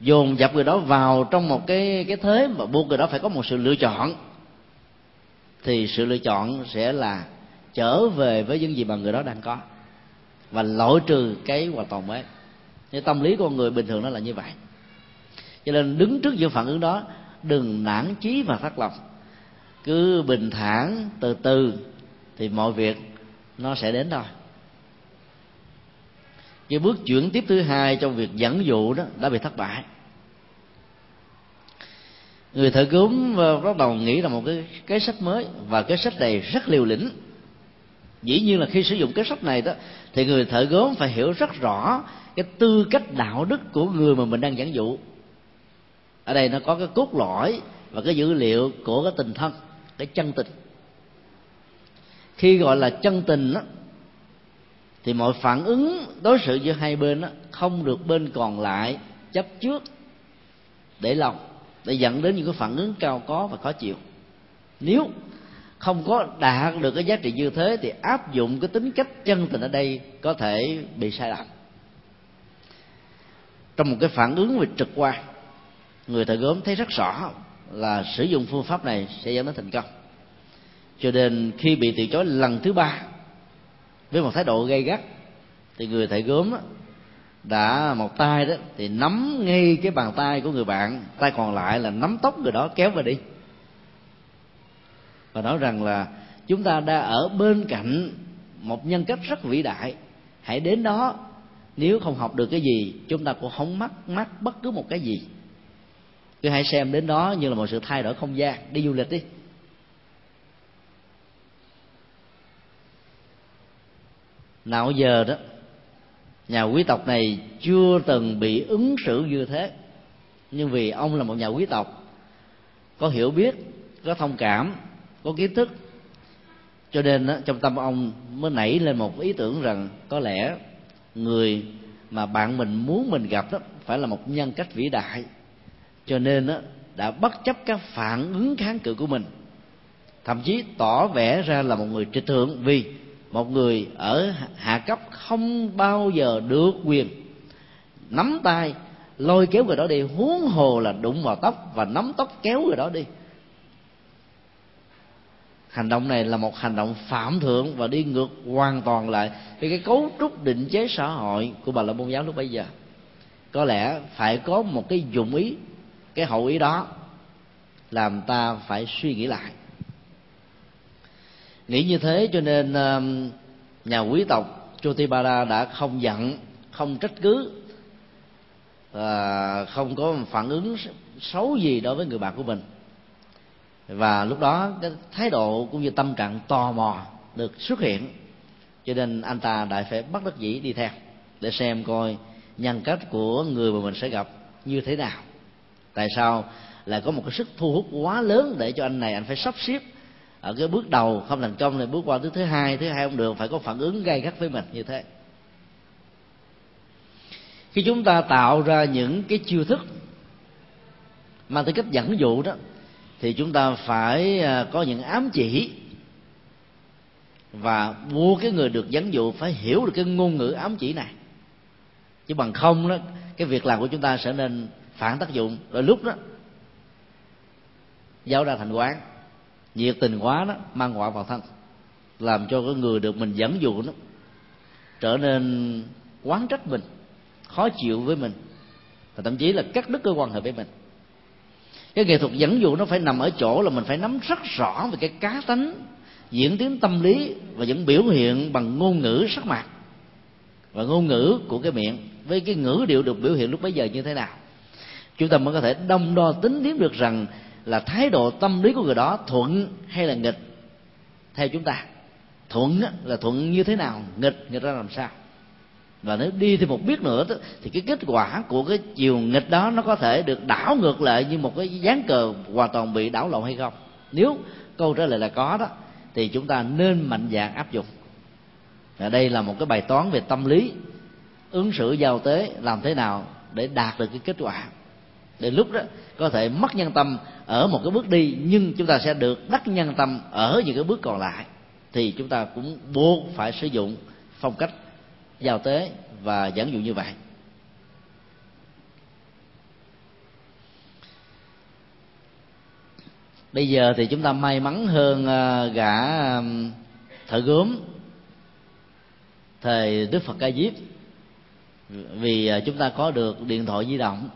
Dồn dập người đó vào trong một cái cái thế mà buộc người đó phải có một sự lựa chọn thì sự lựa chọn sẽ là trở về với những gì mà người đó đang có và loại trừ cái hoàn toàn mới. Cái tâm lý của người bình thường nó là như vậy. Cho nên đứng trước những phản ứng đó, đừng nản chí và thất lòng. Cứ bình thản, từ từ thì mọi việc nó sẽ đến thôi. Cái bước chuyển tiếp thứ hai trong việc dẫn dụ đó đã bị thất bại người thợ gốm ờ, bắt đầu nghĩ là một cái cái sách mới và cái sách này rất liều lĩnh. Dĩ nhiên là khi sử dụng cái sách này đó thì người thợ gốm phải hiểu rất rõ cái tư cách đạo đức của người mà mình đang giảng dụ. Ở đây nó có cái cốt lõi và cái dữ liệu của cái tình thân cái chân tình. Khi gọi là chân tình đó, thì mọi phản ứng đối xử giữa hai bên đó, không được bên còn lại chấp trước để lòng để dẫn đến những cái phản ứng cao có và khó chịu. Nếu không có đạt được cái giá trị như thế thì áp dụng cái tính cách chân tình ở đây có thể bị sai lầm. Trong một cái phản ứng về trực quan, người thợ gốm thấy rất rõ là sử dụng phương pháp này sẽ dẫn đến thành công. Cho nên khi bị từ chối lần thứ ba với một thái độ gay gắt, thì người thợ gốm đã một tay đó, thì nắm ngay cái bàn tay của người bạn, tay còn lại là nắm tóc người đó kéo về đi. Và nói rằng là chúng ta đã ở bên cạnh một nhân cách rất vĩ đại. Hãy đến đó, nếu không học được cái gì, chúng ta cũng không mắc mắc bất cứ một cái gì. Cứ hãy xem đến đó như là một sự thay đổi không gian. Đi du lịch đi. Nào giờ đó nhà quý tộc này chưa từng bị ứng xử như thế. Nhưng vì ông là một nhà quý tộc có hiểu biết có thông cảm có kiến thức cho nên đó, trong tâm ông mới nảy lên một ý tưởng rằng có lẽ người mà bạn mình muốn mình gặp đó phải là một nhân cách vĩ đại. Cho nên đó, đã bất chấp các phản ứng kháng cự của mình thậm chí tỏ vẻ ra là một người trịch thượng vì một người ở hạ cấp không bao giờ được quyền nắm tay, lôi kéo người đó đi, huống hồ là đụng vào tóc và nắm tóc kéo người đó đi. Hành động này là một hành động phạm thượng và đi ngược hoàn toàn lại với cái cấu trúc định chế xã hội của bà la môn giáo lúc bây giờ. Có lẽ phải có một cái dụng ý, cái hậu ý đó làm ta phải suy nghĩ lại nghĩ như thế cho nên um, nhà quý tộc Chotipara đã không giận, không trách cứ, và không có phản ứng xấu gì đối với người bạn của mình. Và lúc đó, cái thái độ cũng như tâm trạng tò mò được xuất hiện. Cho nên anh ta đại phải bắt đất dĩ đi theo, để xem coi nhân cách của người mà mình sẽ gặp như thế nào. Tại sao lại có một cái sức thu hút quá lớn để cho anh này, anh phải sắp xếp ở cái bước đầu, không thành công thì bước qua thứ thứ hai thứ hai không được, phải có phản ứng gay gắt với mình như thế. Khi chúng ta tạo ra những cái chiêu thức mang tới cách dẫn dụ đó, thì chúng ta phải à, có những ám chỉ và buộc cái người được dẫn dụ phải hiểu được cái ngôn ngữ ám chỉ này. Chứ bằng không đó, cái việc làm của chúng ta sẽ nên phản tác dụng. Rồi lúc đó, giao ra thành quán nhiệt tình quá đó, mang họa vào thân, làm cho cái người được mình dẫn dụ nó trở nên quán trách mình, khó chịu với mình. Và thậm chí là cắt đứt cái quan hệ với mình. Cái nghệ thuật dẫn dụ nó phải nằm ở chỗ là mình phải nắm rất rõ về cái cá tánh, diễn tiến tâm lý và những biểu hiện bằng ngôn ngữ sắc mặt và ngôn ngữ của cái miệng. Với cái ngữ điệu được biểu hiện lúc bấy giờ như thế nào? Chúng ta mới có thể đông đo tính tiến được rằng là thái độ tâm lý của người đó thuận hay là nghịch? Theo chúng ta, thuận là thuận như thế nào, nghịch nghịch ra làm sao? Và nếu đi thêm một biết nữa, thì cái kết quả của cái chiều nghịch đó nó có thể được đảo ngược lại như một cái dáng cờ hoàn toàn bị đảo lộn hay không? Nếu câu trả lời là có đó, thì chúng ta nên mạnh dạn áp dụng. Và đây là một cái bài toán về tâm lý, ứng xử giao tế làm thế nào để đạt được cái kết quả. Để lúc đó có thể mất nhân tâm ở một cái bước đi, nhưng chúng ta sẽ được đắc nhân tâm ở những cái bước còn lại, thì chúng ta cũng buộc phải sử dụng phong cách giao tế và giảng dụ như vậy. Bây giờ thì chúng ta may mắn hơn à, gã thợ gốm thời đức phật ca diếp, vì à, chúng ta có được điện thoại di động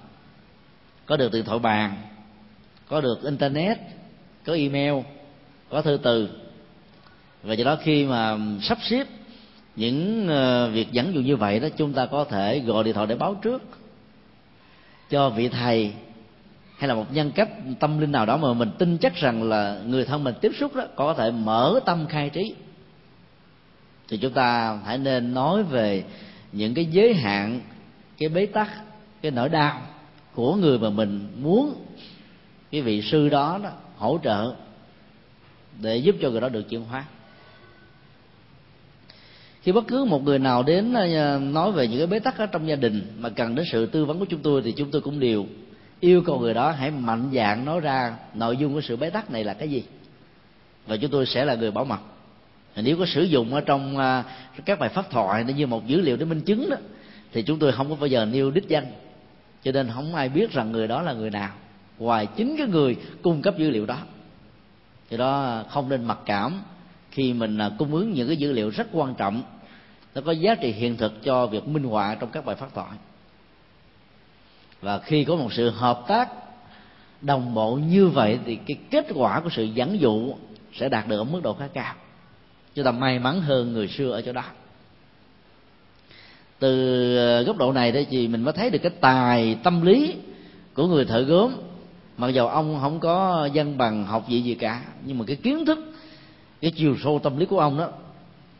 có được điện thoại bàn, có được internet, có email, có thư từ. Và do đó khi mà sắp xếp những ờ, việc dẫn dụ như vậy đó, chúng ta có thể gọi điện thoại để báo trước cho vị thầy hay là một nhân cách, tâm linh nào đó mà mình tin chắc rằng là người thân mình tiếp xúc đó có thể mở tâm khai trí. Thì chúng ta hãy nên nói về những cái giới hạn, cái bế tắc, cái nỗi đau của người mà mình muốn cái vị sư đó, đó hỗ trợ để giúp cho người đó được chuyển hóa. Khi bất cứ một người nào đến à, nói về những cái bế tắc ở trong gia đình mà cần đến sự tư vấn của chúng tôi thì chúng tôi cũng đều yêu cầu người đó hãy mạnh dạn nói ra nội dung của sự bế tắc này là cái gì. Và chúng tôi sẽ là người bảo mật. Nếu có sử dụng ở trong à, các bài pháp thoại như một dữ liệu để minh chứng đó thì chúng tôi không có bao giờ nêu đích danh cho nên không ai biết rằng người đó là người nào. Ngoài chính cái người cung cấp dữ liệu đó. Thì đó không nên mặc cảm. Khi mình à, cung ứng những cái dữ liệu rất quan trọng, nó có giá trị hiện thực cho việc minh họa trong các bài phát thoại. Và khi có một sự hợp tác đồng bộ như vậy, thì cái kết quả của sự dẫn dụ sẽ đạt được ở mức độ khá cao. Chúng ta may mắn hơn người xưa ở chỗ đó từ ờ, góc độ này đây thì mình mới thấy được cái tài tâm lý của người thợ gốm. Mặc dầu ông không có dân bằng học gì gì cả, nhưng mà cái kiến thức, cái chiều sâu tâm lý của ông đó,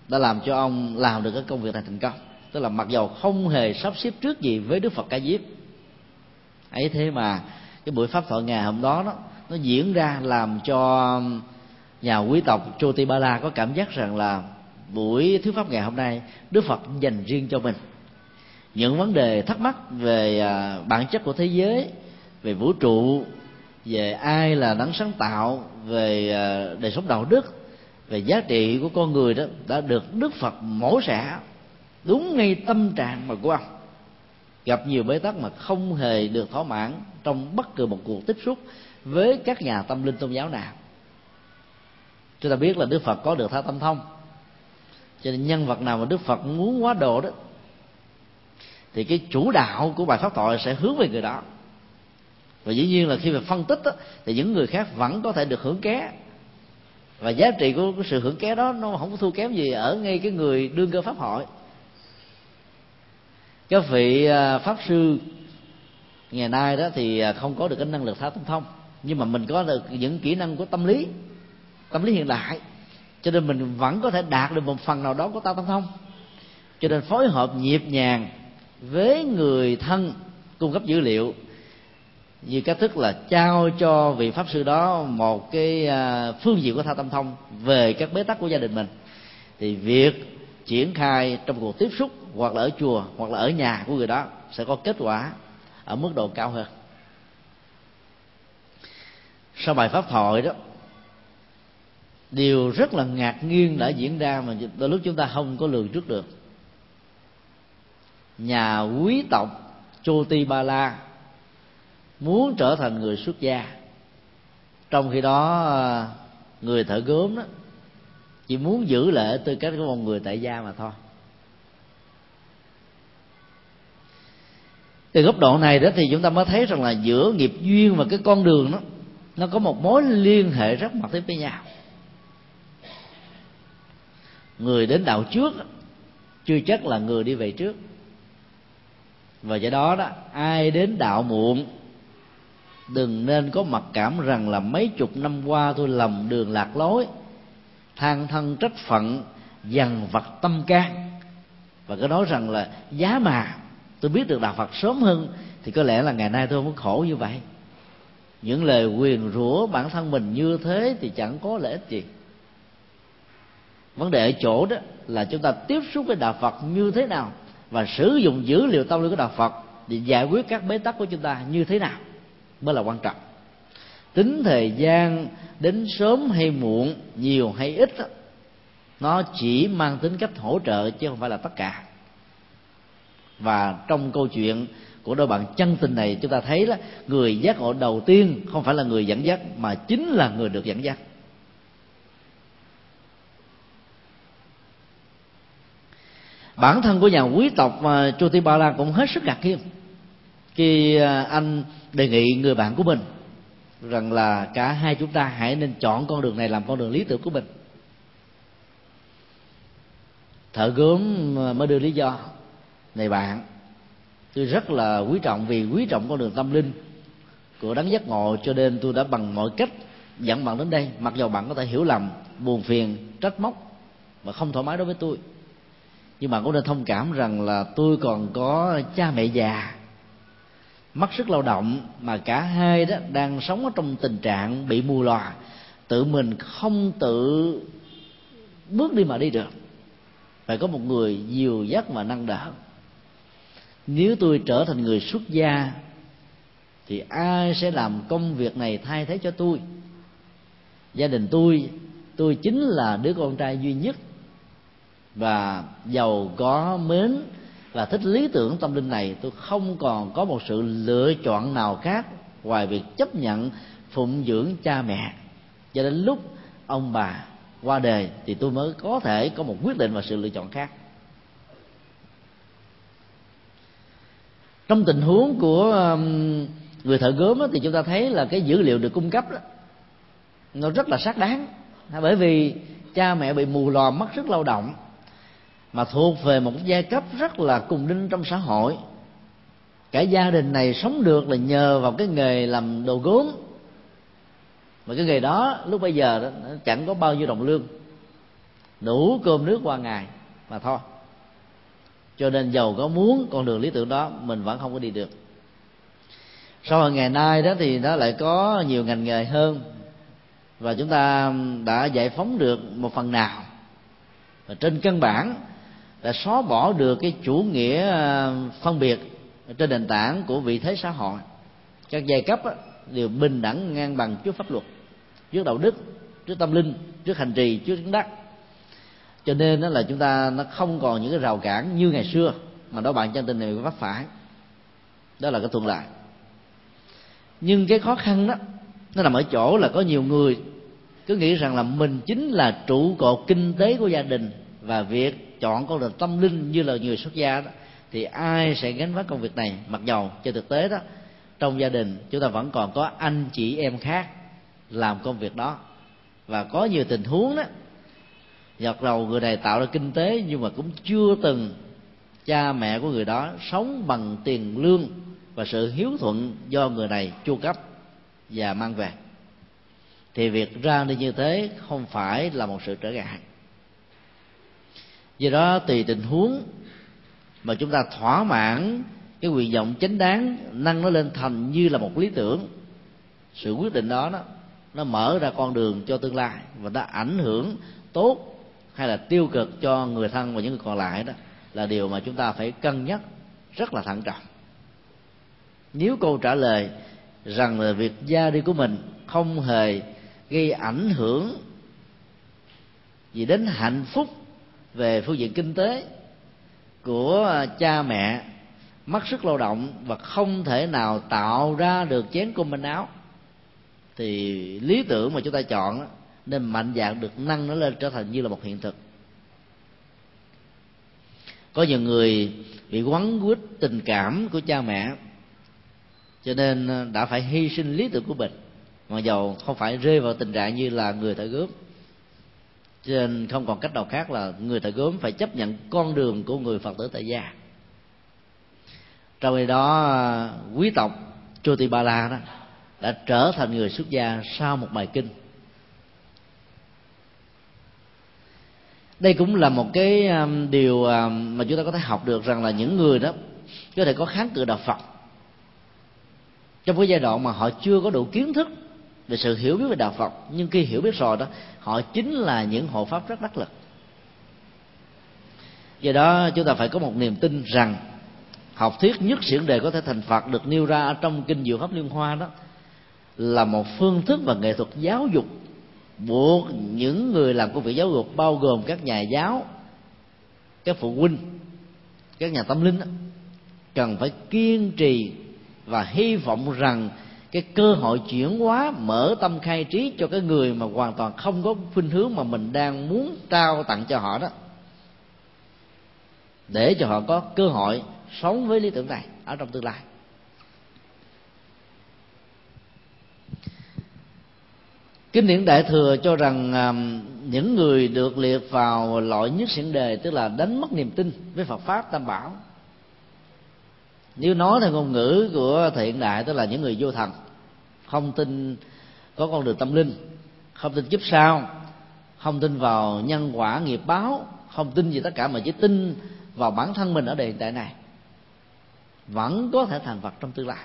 đã làm cho ông làm được cái công việc này thành công. Tức là mặc dầu không hề sắp xếp trước gì với đức phật ca diếp. Ấy thế mà cái buổi pháp thoại ngày hôm đó đó, nó diễn ra làm cho nhà quý tộc Chotipala có cảm giác rằng là buổi thuyết pháp ngày hôm nay Đức Phật dành riêng cho mình những vấn đề thắc mắc về à, bản chất của thế giới, về vũ trụ, về ai là đấng sáng tạo, về à, đời sống đạo đức, về giá trị của con người đó đã được đức phật mổ xẻ đúng ngay tâm trạng mà của ông. Gặp nhiều bế tắc mà không hề được thỏa mãn trong bất cứ một cuộc tiếp xúc với các nhà tâm linh tôn giáo nào. Chúng ta biết là đức phật có được tha tâm thông. Cho nên nhân vật nào mà đức phật muốn quá độ đó thì cái chủ đạo của bài pháp thoại sẽ hướng về người đó. Và dĩ nhiên là khi mà phân tích đó, thì những người khác vẫn có thể được hưởng ké. Và giá trị của, của sự hưởng ké đó nó không có thua kém gì ở ngay cái người đương cơ pháp hội. Các vị à, pháp sư ngày nay đó thì à, không có được cái năng lực tha tâm thông. Nhưng mà mình có được những kỹ năng của tâm lý tâm lý hiện đại. Cho nên mình vẫn có thể đạt được một phần nào đó của ta tâm thông. Cho nên phối hợp nhịp nhàng với người thân cung cấp dữ liệu, như cách thức là trao cho vị pháp sư đó một cái à, phương diện của tha tâm thông về các bế tắc của gia đình mình. Thì việc triển khai trong cuộc tiếp xúc hoặc là ở chùa hoặc là ở nhà của người đó sẽ có kết quả ở mức độ cao hơn. Sau bài pháp thoại đó, điều rất là ngạc nhiên đã diễn ra mà đôi lúc chúng ta không có lường trước được nhà quý tộc Choti Ba La muốn trở thành người xuất gia. Trong khi đó ờ, người thợ gốm đó chỉ muốn giữ lệ tư cách của một người tại gia mà thôi. Từ góc độ này đó thì chúng ta mới thấy rằng là giữa nghiệp duyên và cái con đường đó, nó có một mối liên hệ rất mật thiết với nhau. Người đến đạo trước chưa chắc là người đi về trước và do đó đó, ai đến đạo muộn, đừng nên có mặc cảm rằng là mấy chục năm qua tôi lầm đường lạc lối, than thân trách phận, dằn vặt tâm can. Và cứ nói rằng là giá mà tôi biết được đạo phật sớm hơn, thì có lẽ là ngày nay tôi không có khổ như vậy. Những lời quyền rủa bản thân mình như thế thì chẳng có lợi ích gì. Vấn đề ở chỗ đó là chúng ta tiếp xúc với đạo phật như thế nào? Và sử dụng dữ liệu tâm linh của đạo phật để giải quyết các bế tắc của chúng ta như thế nào mới là quan trọng. Tính thời gian đến sớm hay muộn, nhiều hay ít nó chỉ mang tính cách hỗ trợ chứ không phải là tất cả. Và trong câu chuyện của đôi bạn chân tình này, chúng ta thấy là người giác ngộ đầu tiên không phải là người dẫn dắt mà chính là người được dẫn dắt. Bản thân của nhà quý tộc à, uh, Chotipala cũng hết sức ngạc nhiên khi à, anh đề nghị người bạn của mình rằng là cả hai chúng ta hãy nên chọn con đường này làm con đường lý tưởng của mình. Thợ gốm à, mới đưa lý do. Này bạn tôi rất là quý trọng vì quý trọng con đường tâm linh của đấng giác ngộ cho nên tôi đã bằng mọi cách dẫn bạn đến đây. Mặc dù bạn có thể hiểu lầm buồn phiền trách móc và không thoải mái đối với tôi nhưng bạn cũng nên thông cảm rằng là tôi còn có cha mẹ già, mất sức lao động mà cả hai đó đang sống ở trong tình trạng bị mù lòa tự mình không tự bước đi mà đi được. Phải có một người dìu dắt và nâng đỡ. Nếu tôi trở thành người xuất gia, thì ai sẽ làm công việc này thay thế cho tôi? Gia đình tôi tôi chính là đứa con trai duy nhất và giàu có mến và thích lý tưởng tâm linh này tôi không còn có một sự lựa chọn nào khác ngoài việc chấp nhận phụng dưỡng cha mẹ. Cho đến lúc ông bà qua đời thì tôi mới có thể có một quyết định và sự lựa chọn khác. Trong tình huống của um, người thợ gốm thì chúng ta thấy là cái dữ liệu được cung cấp đó, nó rất là xác đáng. Bởi vì cha mẹ bị mù lòa mất sức lao động mà thuộc về một giai cấp rất là cùng đinh trong xã hội. Cả gia đình này sống được là nhờ vào cái nghề làm đồ gốm. Mà cái nghề đó lúc bây giờ đó chẳng có bao nhiêu đồng lương. Đủ cơm nước qua ngày mà thôi. Cho nên giàu có muốn, con đường lý tưởng đó mình vẫn không có đi được. Sau rồi ngày nay đó thì nó lại có nhiều ngành nghề hơn. Và chúng ta đã giải phóng được một phần nào. Và trên căn bản đã xóa bỏ được cái chủ nghĩa à, phân biệt trên nền tảng của vị thế xã hội. Các giai cấp đều bình đẳng ngang bằng trước pháp luật, trước đạo đức, trước tâm linh, trước hành trì, trước chứng đắc. Cho nên đó là chúng ta nó không còn những cái rào cản như ngày xưa, mà đó bạn chân tình này vấp phải. Đó là cái thuận lợi. Nhưng cái khó khăn đó, nó nằm ở chỗ là có nhiều người cứ nghĩ rằng là mình chính là trụ cột kinh tế của gia đình và việc chọn con đường tâm linh như là người xuất gia đó, thì ai sẽ gánh vác công việc này? Mặc dầu, trên thực tế đó, trong gia đình chúng ta vẫn còn có anh chị em khác làm công việc đó. Và có nhiều tình huống đó giật đầu người này tạo ra kinh tế nhưng mà cũng chưa từng cha mẹ của người đó sống bằng tiền lương và sự hiếu thuận do người này chu cấp và mang về. Thì việc ra đi như thế không phải là một sự trở ngại do đó tùy tình huống mà chúng ta thỏa mãn cái nguyện vọng chánh đáng nâng nó lên thành như là một lý tưởng sự quyết định đó, đó nó mở ra con đường cho tương lai và nó ảnh hưởng tốt hay là tiêu cực cho người thân và những người còn lại đó là điều mà chúng ta phải cân nhắc rất là thận trọng. Nếu câu trả lời rằng là việc ra đi của mình không hề gây ảnh hưởng gì đến hạnh phúc về phương diện kinh tế của à, cha mẹ, mất sức lao động và không thể nào tạo ra được chén cơm manh áo. Thì lý tưởng mà chúng ta chọn nên mạnh dạng được nâng nó lên trở thành như là một hiện thực. Có nhiều người bị quấn quýt tình cảm của cha mẹ, cho nên à, đã phải hy sinh lý tưởng của mình. Mặc dầu không phải rơi vào tình trạng như là người thợ gớm cho nên không còn cách nào khác là người thợ gốm phải chấp nhận con đường của người phật tử tại gia. Trong khi đó, quý tộc Chotipala đó đã trở thành người xuất gia sau một bài kinh. Đây cũng là một cái um, điều um, mà chúng ta có thể học được rằng là những người đó có thể có kháng cự đạo Phật. Trong cái giai đoạn mà họ chưa có đủ kiến thức về sự hiểu biết về đạo Phật nhưng khi hiểu biết rồi đó họ chính là những hộ pháp rất đắc lực. Do đó chúng ta phải có một niềm tin rằng học thuyết nhất diễn đề có thể thành Phật được nêu ra trong kinh Diệu Pháp Liên Hoa đó là một phương thức và nghệ thuật giáo dục buộc những người làm công việc giáo dục bao gồm các nhà giáo các phụ huynh các nhà tâm linh đó, cần phải kiên trì và hy vọng rằng cái cơ hội chuyển hóa, mở tâm khai trí cho cái người mà hoàn toàn không có khuynh hướng mà mình đang muốn trao tặng cho họ đó. Để cho họ có cơ hội sống với lý tưởng này ở trong tương lai. Kinh điển đại thừa cho rằng um, những người được liệt vào loại nhất xiển đề, tức là đánh mất niềm tin với phật pháp tam bảo nếu nói theo ngôn ngữ của thiện đại, tức là những người vô thần, không tin có con đường tâm linh, không tin kiếp sau, không tin vào nhân quả nghiệp báo, không tin gì tất cả mà chỉ tin vào bản thân mình ở đời hiện tại này, vẫn có thể thành phật trong tương lai.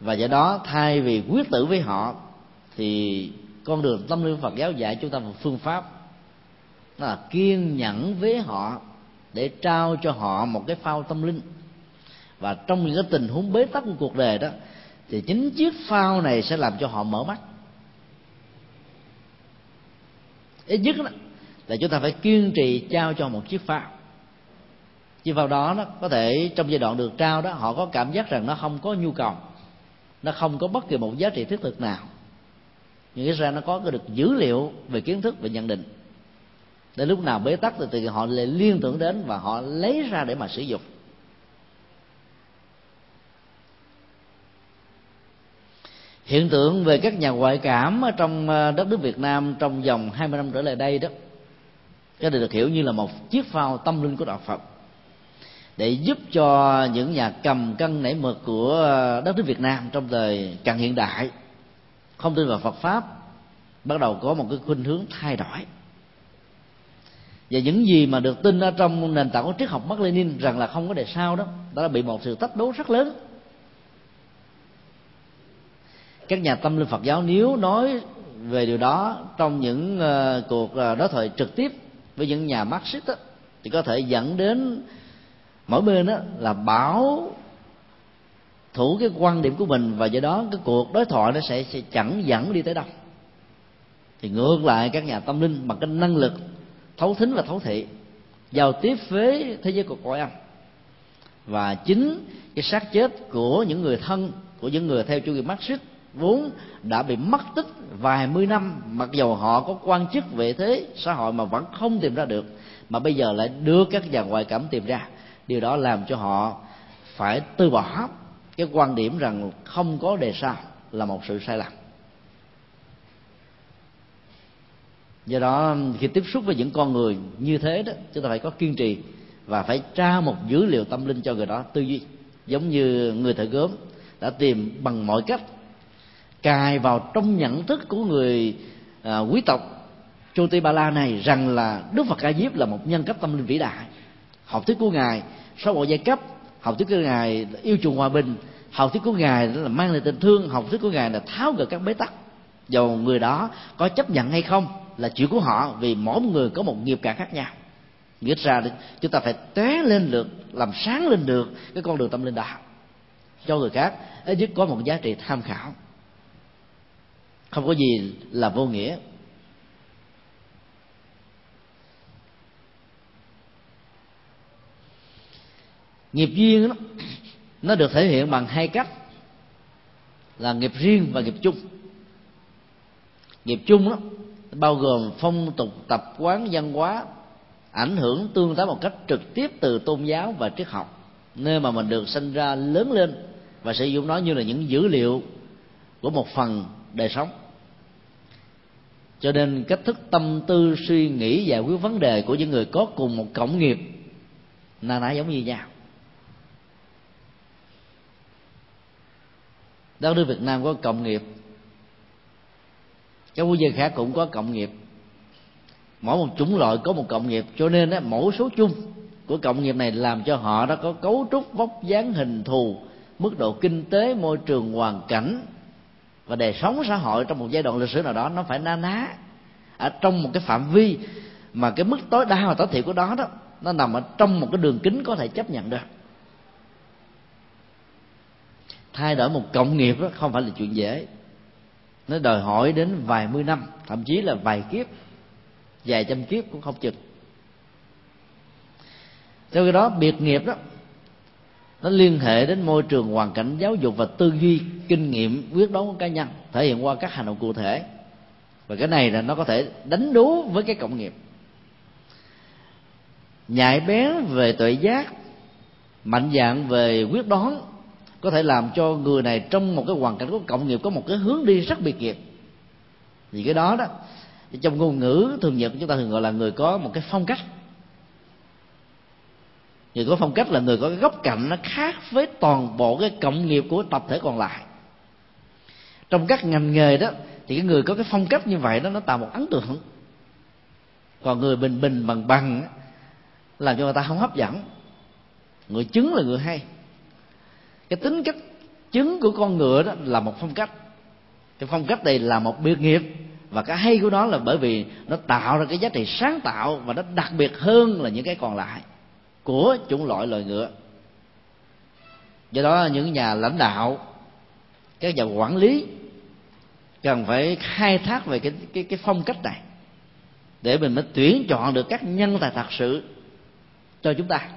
Và do đó, thay vì quyết tử với họ, thì con đường tâm linh Phật giáo dạy chúng ta một phương pháp, đó là kiên nhẫn với họ để trao cho họ một cái phao tâm linh. Và trong những cái tình huống bế tắc của cuộc đời đó thì chính chiếc phao này sẽ làm cho họ mở mắt. Ít nhất đó, là chúng ta phải kiên trì trao cho một chiếc phao. Chiếc phao đó, đó có thể trong giai đoạn được trao đó họ có cảm giác rằng nó không có nhu cầu nó không có bất kỳ một giá trị thiết thực nào. Nhưng ít ra nó có được dữ liệu về kiến thức về nhận định đến lúc nào bế tắc thì, thì họ lại liên tưởng đến và họ lấy ra để mà sử dụng. Hiện tượng về các nhà ngoại cảm ở trong ờ, đất nước Việt Nam trong vòng 20 năm trở lại đây đó cái này được hiểu như là một chiếc phao tâm linh của đạo Phật để giúp cho những nhà cầm cân nảy mực của đất nước Việt Nam trong thời càng hiện đại. Không tin vào Phật pháp bắt đầu có một cái khuynh hướng thay đổi và những gì mà được tin ở trong nền tảng của triết học Mark Lenin rằng là không có đề sau đó đó là bị một sự tách đố rất lớn. Các nhà tâm linh Phật giáo nếu nói về điều đó trong những uh, cuộc uh, đối thoại trực tiếp với những nhà Marxist đó, thì có thể dẫn đến mỗi bên đó là bảo thủ cái quan điểm của mình và do đó cái cuộc đối thoại nó sẽ, sẽ chẳng dẫn đi tới đâu. Thì ngược lại các nhà tâm linh bằng cái năng lực thấu thính và thấu thị giao tiếp với thế giới của cõi âm. Và chính cái xác chết của những người thân, của những người theo chủ nghĩa Marxist vốn đã bị mất tích vài mươi năm, mặc dầu họ có quan chức về thế, xã hội mà vẫn không tìm ra được, mà bây giờ lại đưa các nhà ngoại cảm tìm ra. Điều đó làm cho họ phải từ bỏ cái quan điểm rằng không có đề sao là một sự sai lầm. Do đó khi tiếp xúc với những con người như thế đó chúng ta phải có kiên trì và phải tra một dữ liệu tâm linh cho người đó. Tư duy giống như người thợ gốm đã tìm bằng mọi cách cài vào trong nhận thức của người à, quý tộc Choti Ba La này rằng là Đức Phật A Diếp là một nhân cách tâm linh vĩ đại. Học thuyết của ngài sáu bộ giai cấp học thuyết của ngài yêu chuộng hòa bình học thuyết của ngài là mang lại tình thương học thuyết của ngài là tháo gỡ các bế tắc. Dầu người đó có chấp nhận hay không là chuyện của họ vì mỗi người có một nghiệp cảm khác nhau. Nghĩa ra chúng ta phải té lên được làm sáng lên được cái con đường tâm linh đạo cho người khác ít nhất có một giá trị tham khảo. Không có gì là vô nghĩa. Nghiệp duyên đó, nó được thể hiện bằng hai cách. Là nghiệp riêng và nghiệp chung. Nghiệp chung đó bao gồm phong tục tập quán văn hóa, ảnh hưởng tương tác một cách trực tiếp từ tôn giáo và triết học, nơi mà mình được sinh ra, lớn lên và sử dụng nó như là những dữ liệu của một phần đời sống. Cho nên cách thức tâm tư, suy nghĩ giải quyết vấn đề của những người có cùng một cộng nghiệp na ná giống như nhau. Đất nước Việt Nam có cộng nghiệp các quốc gia khác cũng có cộng nghiệp. Mỗi một chủng loại có một cộng nghiệp cho nên á, mẫu số chung của cộng nghiệp này làm cho họ đã có cấu trúc vóc dáng hình thù mức độ kinh tế môi trường hoàn cảnh và đời sống xã hội trong một giai đoạn lịch sử nào đó nó phải na ná. Ở trong một cái phạm vi mà cái mức tối đa và tối thiểu của đó đó nó nằm ở trong một cái đường kính có thể chấp nhận được. Thay đổi một cộng nghiệp đó không phải là chuyện dễ nó đòi hỏi đến vài mươi năm, thậm chí là vài kiếp, vài trăm kiếp cũng không chừng. Theo cái đó, biệt nghiệp đó, nó liên hệ đến môi trường hoàn cảnh giáo dục và tư duy, kinh nghiệm, quyết đoán của cá nhân, thể hiện qua các hành động cụ thể. Và cái này là nó có thể đánh đố với cái cộng nghiệp. Nhạy bén về tuệ giác, mạnh dạng về quyết đoán có thể làm cho người này trong một cái hoàn cảnh của cộng nghiệp có một cái hướng đi rất biệt nghiệp vì cái đó đó, trong ngôn ngữ thường nhật chúng ta thường gọi là người có một cái phong cách. Người có phong cách là người có cái góc cạnh nó khác với toàn bộ cái cộng nghiệp của tập thể còn lại. Trong các ngành nghề đó, thì cái người có cái phong cách như vậy đó, nó tạo một ấn tượng. Còn người bình bình bằng bằng làm cho người ta không hấp dẫn. Người chứng là người hay cái tính cách chứng của con ngựa đó là một phong cách. Cái phong cách này là một biệt nghiệp. Và cái hay của nó là bởi vì nó tạo ra cái giá trị sáng tạo và nó đặc biệt hơn là những cái còn lại của chủng loại loài ngựa. Do đó những nhà lãnh đạo, các nhà quản lý cần phải khai thác về cái cái cái phong cách này để mình mới tuyển chọn được các nhân tài thật sự cho chúng ta.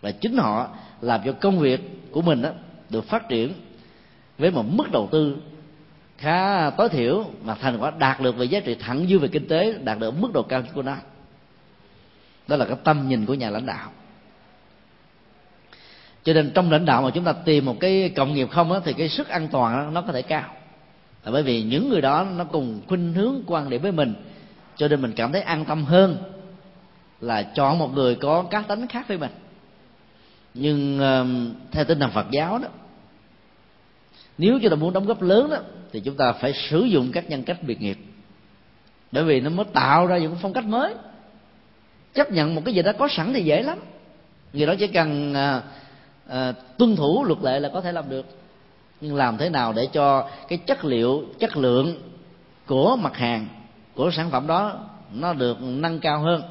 Và chính họ làm cho công việc của mình đó được phát triển với một mức đầu tư khá tối thiểu mà thành quả đạt được về giá trị thẳng dư về kinh tế đạt được mức độ cao của nó. Đó là cái tâm nhìn của nhà lãnh đạo. Cho nên trong lãnh đạo mà chúng ta tìm một cái cộng nghiệp không đó, thì cái sức an toàn nó có thể cao. Là bởi vì những người đó nó cùng khuynh hướng quan điểm với mình cho nên mình cảm thấy an tâm hơn là chọn một người có cá tính khác với mình nhưng theo tinh thần Phật giáo đó nếu chúng ta muốn đóng góp lớn đó thì chúng ta phải sử dụng các nhân cách biệt nghiệp. Bởi vì nó mới tạo ra những phong cách mới. Chấp nhận một cái gì đó có sẵn thì dễ lắm. Người đó chỉ cần à, à, tuân thủ luật lệ là có thể làm được. Nhưng làm thế nào để cho cái chất liệu chất lượng của mặt hàng của sản phẩm đó nó được nâng cao hơn?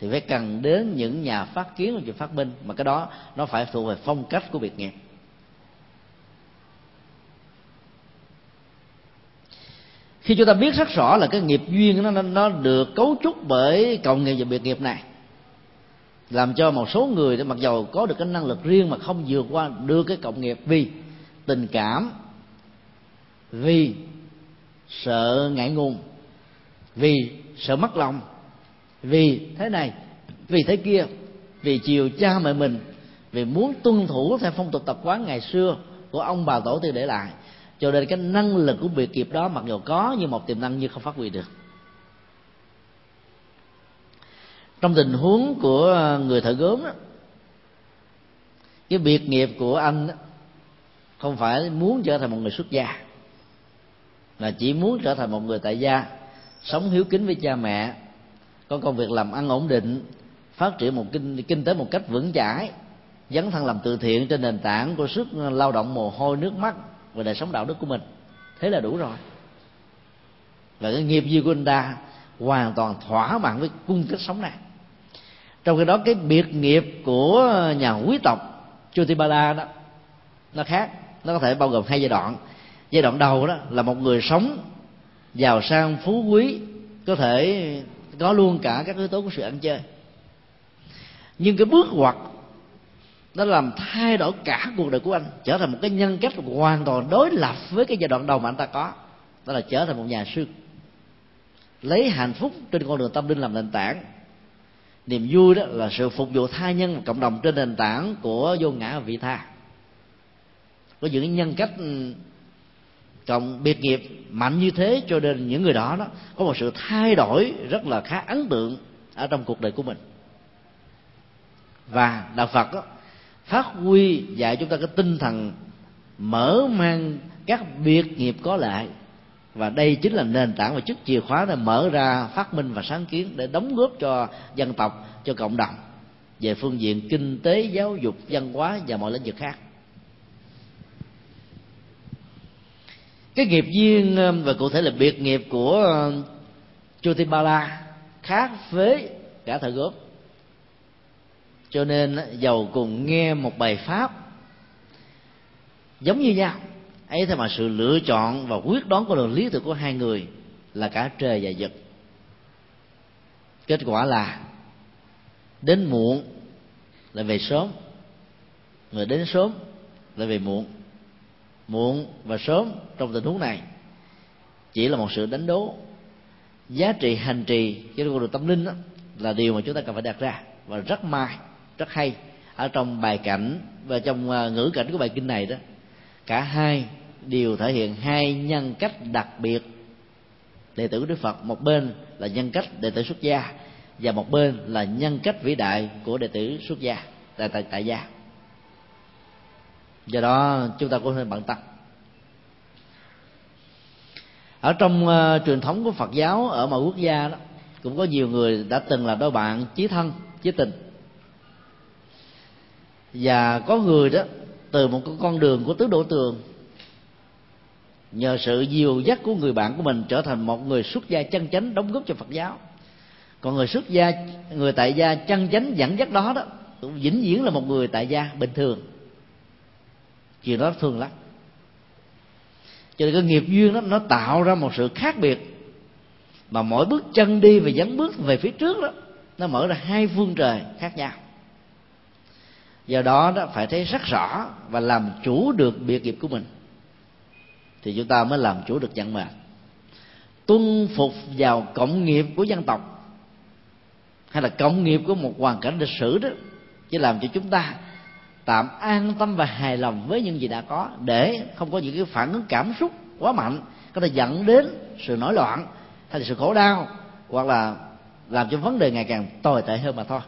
Thì phải cần đến những nhà phát kiến và phát minh. Mà cái đó, nó phải thuộc về phong cách của việc nghiệp khi chúng ta biết rất rõ là cái nghiệp duyên nó nó được cấu trúc bởi cộng nghiệp và biệt nghiệp này, làm cho một số người để mặc dầu có được cái năng lực riêng mà không vượt qua đưa cái cộng nghiệp vì tình cảm, vì sợ ngại ngùng, vì sợ mất lòng vì thế này vì thế kia vì chiều cha mẹ mình vì muốn tuân thủ theo phong tục tập quán ngày xưa của ông bà tổ tiên để lại cho nên cái năng lực của việc kịp đó mặc dù có nhưng một tiềm năng như không phát huy được. Trong tình huống của người thợ gốm đó, cái biệt nghiệp của anh đó, không phải muốn trở thành một người xuất gia mà chỉ muốn trở thành một người tại gia sống hiếu kính với cha mẹ có công việc làm ăn ổn định, phát triển một kinh kinh tế một cách vững chãi, dấn thân làm từ thiện trên nền tảng của sức lao động mồ hôi, nước mắt và đời sống đạo đức của mình. Thế là đủ rồi. Và cái nghiệp duyên của anh ta hoàn toàn thỏa mãn với cung cách sống này. Trong khi đó, cái biệt nghiệp của nhà quý tộc Chutipala đó, nó khác. Nó có thể bao gồm hai giai đoạn. Giai đoạn đầu đó là một người sống giàu sang, phú quý, có thể có luôn cả các yếu tố của sự ăn chơi. Nhưng cái bước ngoặt nó làm thay đổi cả cuộc đời của anh, trở thành một cái nhân cách hoàn toàn đối lập với cái giai đoạn đầu mà anh ta có. Đó là trở thành một nhà sư. Lấy hạnh phúc trên con đường tâm linh làm nền tảng. Niềm vui đó là sự phục vụ tha nhân và cộng đồng trên nền tảng của vô ngã và vị tha. Có những nhân cách ừ, cộng biệt nghiệp mạnh như thế cho nên những người đó đó có một sự thay đổi rất là khá ấn tượng ở trong cuộc đời của mình. Và đạo phật đó, phát huy dạy chúng ta cái tinh thần mở mang các biệt nghiệp có lại. Và đây chính là nền tảng và chức chìa khóa để mở ra phát minh và sáng kiến để đóng góp cho dân tộc cho cộng đồng về phương diện kinh tế giáo dục văn hóa và mọi lĩnh vực khác. Cái nghiệp duyên um, và cụ thể là biệt nghiệp của um, Chutipala khác với cả thời gốc cho nên giàu cùng nghe một bài pháp giống như nhau. Ấy thế mà sự lựa chọn và quyết đoán của đường lý tưởng của hai người là cả trời và vật. Kết quả là, đến muộn là về sớm người đến sớm là về muộn muộn và sớm trong tình huống này. Chỉ là một sự đánh đố. Giá trị hành trì trên con đường tâm linh đó, là điều mà chúng ta cần phải đặt ra. Và rất may rất hay ở trong bài cảnh và trong à, ngữ cảnh của bài kinh này đó cả hai đều thể hiện hai nhân cách đặc biệt đệ tử của đức phật. Một bên là nhân cách đệ tử xuất gia và một bên là nhân cách vĩ đại của đệ tử xuất gia tại tại, tại gia do đó chúng ta cũng nên bận tâm. Ở trong uh, truyền thống của Phật giáo ở mọi quốc gia đó cũng có nhiều người đã từng là đôi bạn chí thân chí tình. Và có người đó từ một con đường của tứ độ tường nhờ sự dìu dắt của người bạn của mình trở thành một người xuất gia chân chánh đóng góp cho Phật giáo. Còn người xuất gia người tại gia chân chánh dẫn dắt đó đó vĩnh viễn là một người tại gia bình thường chuyện đó thường lắm. Cho nên cái nghiệp duyên đó, nó tạo ra một sự khác biệt. Mà mỗi bước chân đi và dấn bước về phía trước đó, nó mở ra hai phương trời khác nhau. Do đó đó, phải thấy rất rõ và làm chủ được biệt nghiệp của mình, thì chúng ta mới làm chủ được vận mệnh. Tuân phục vào cộng nghiệp của dân tộc, hay là cộng nghiệp của một hoàn cảnh lịch sử đó chỉ làm cho chúng ta tạm an tâm và hài lòng với những gì đã có, để không có những cái phản ứng cảm xúc quá mạnh, có thể dẫn đến sự nổi loạn hay là sự khổ đau, hoặc là làm cho vấn đề ngày càng tồi tệ hơn mà thôi.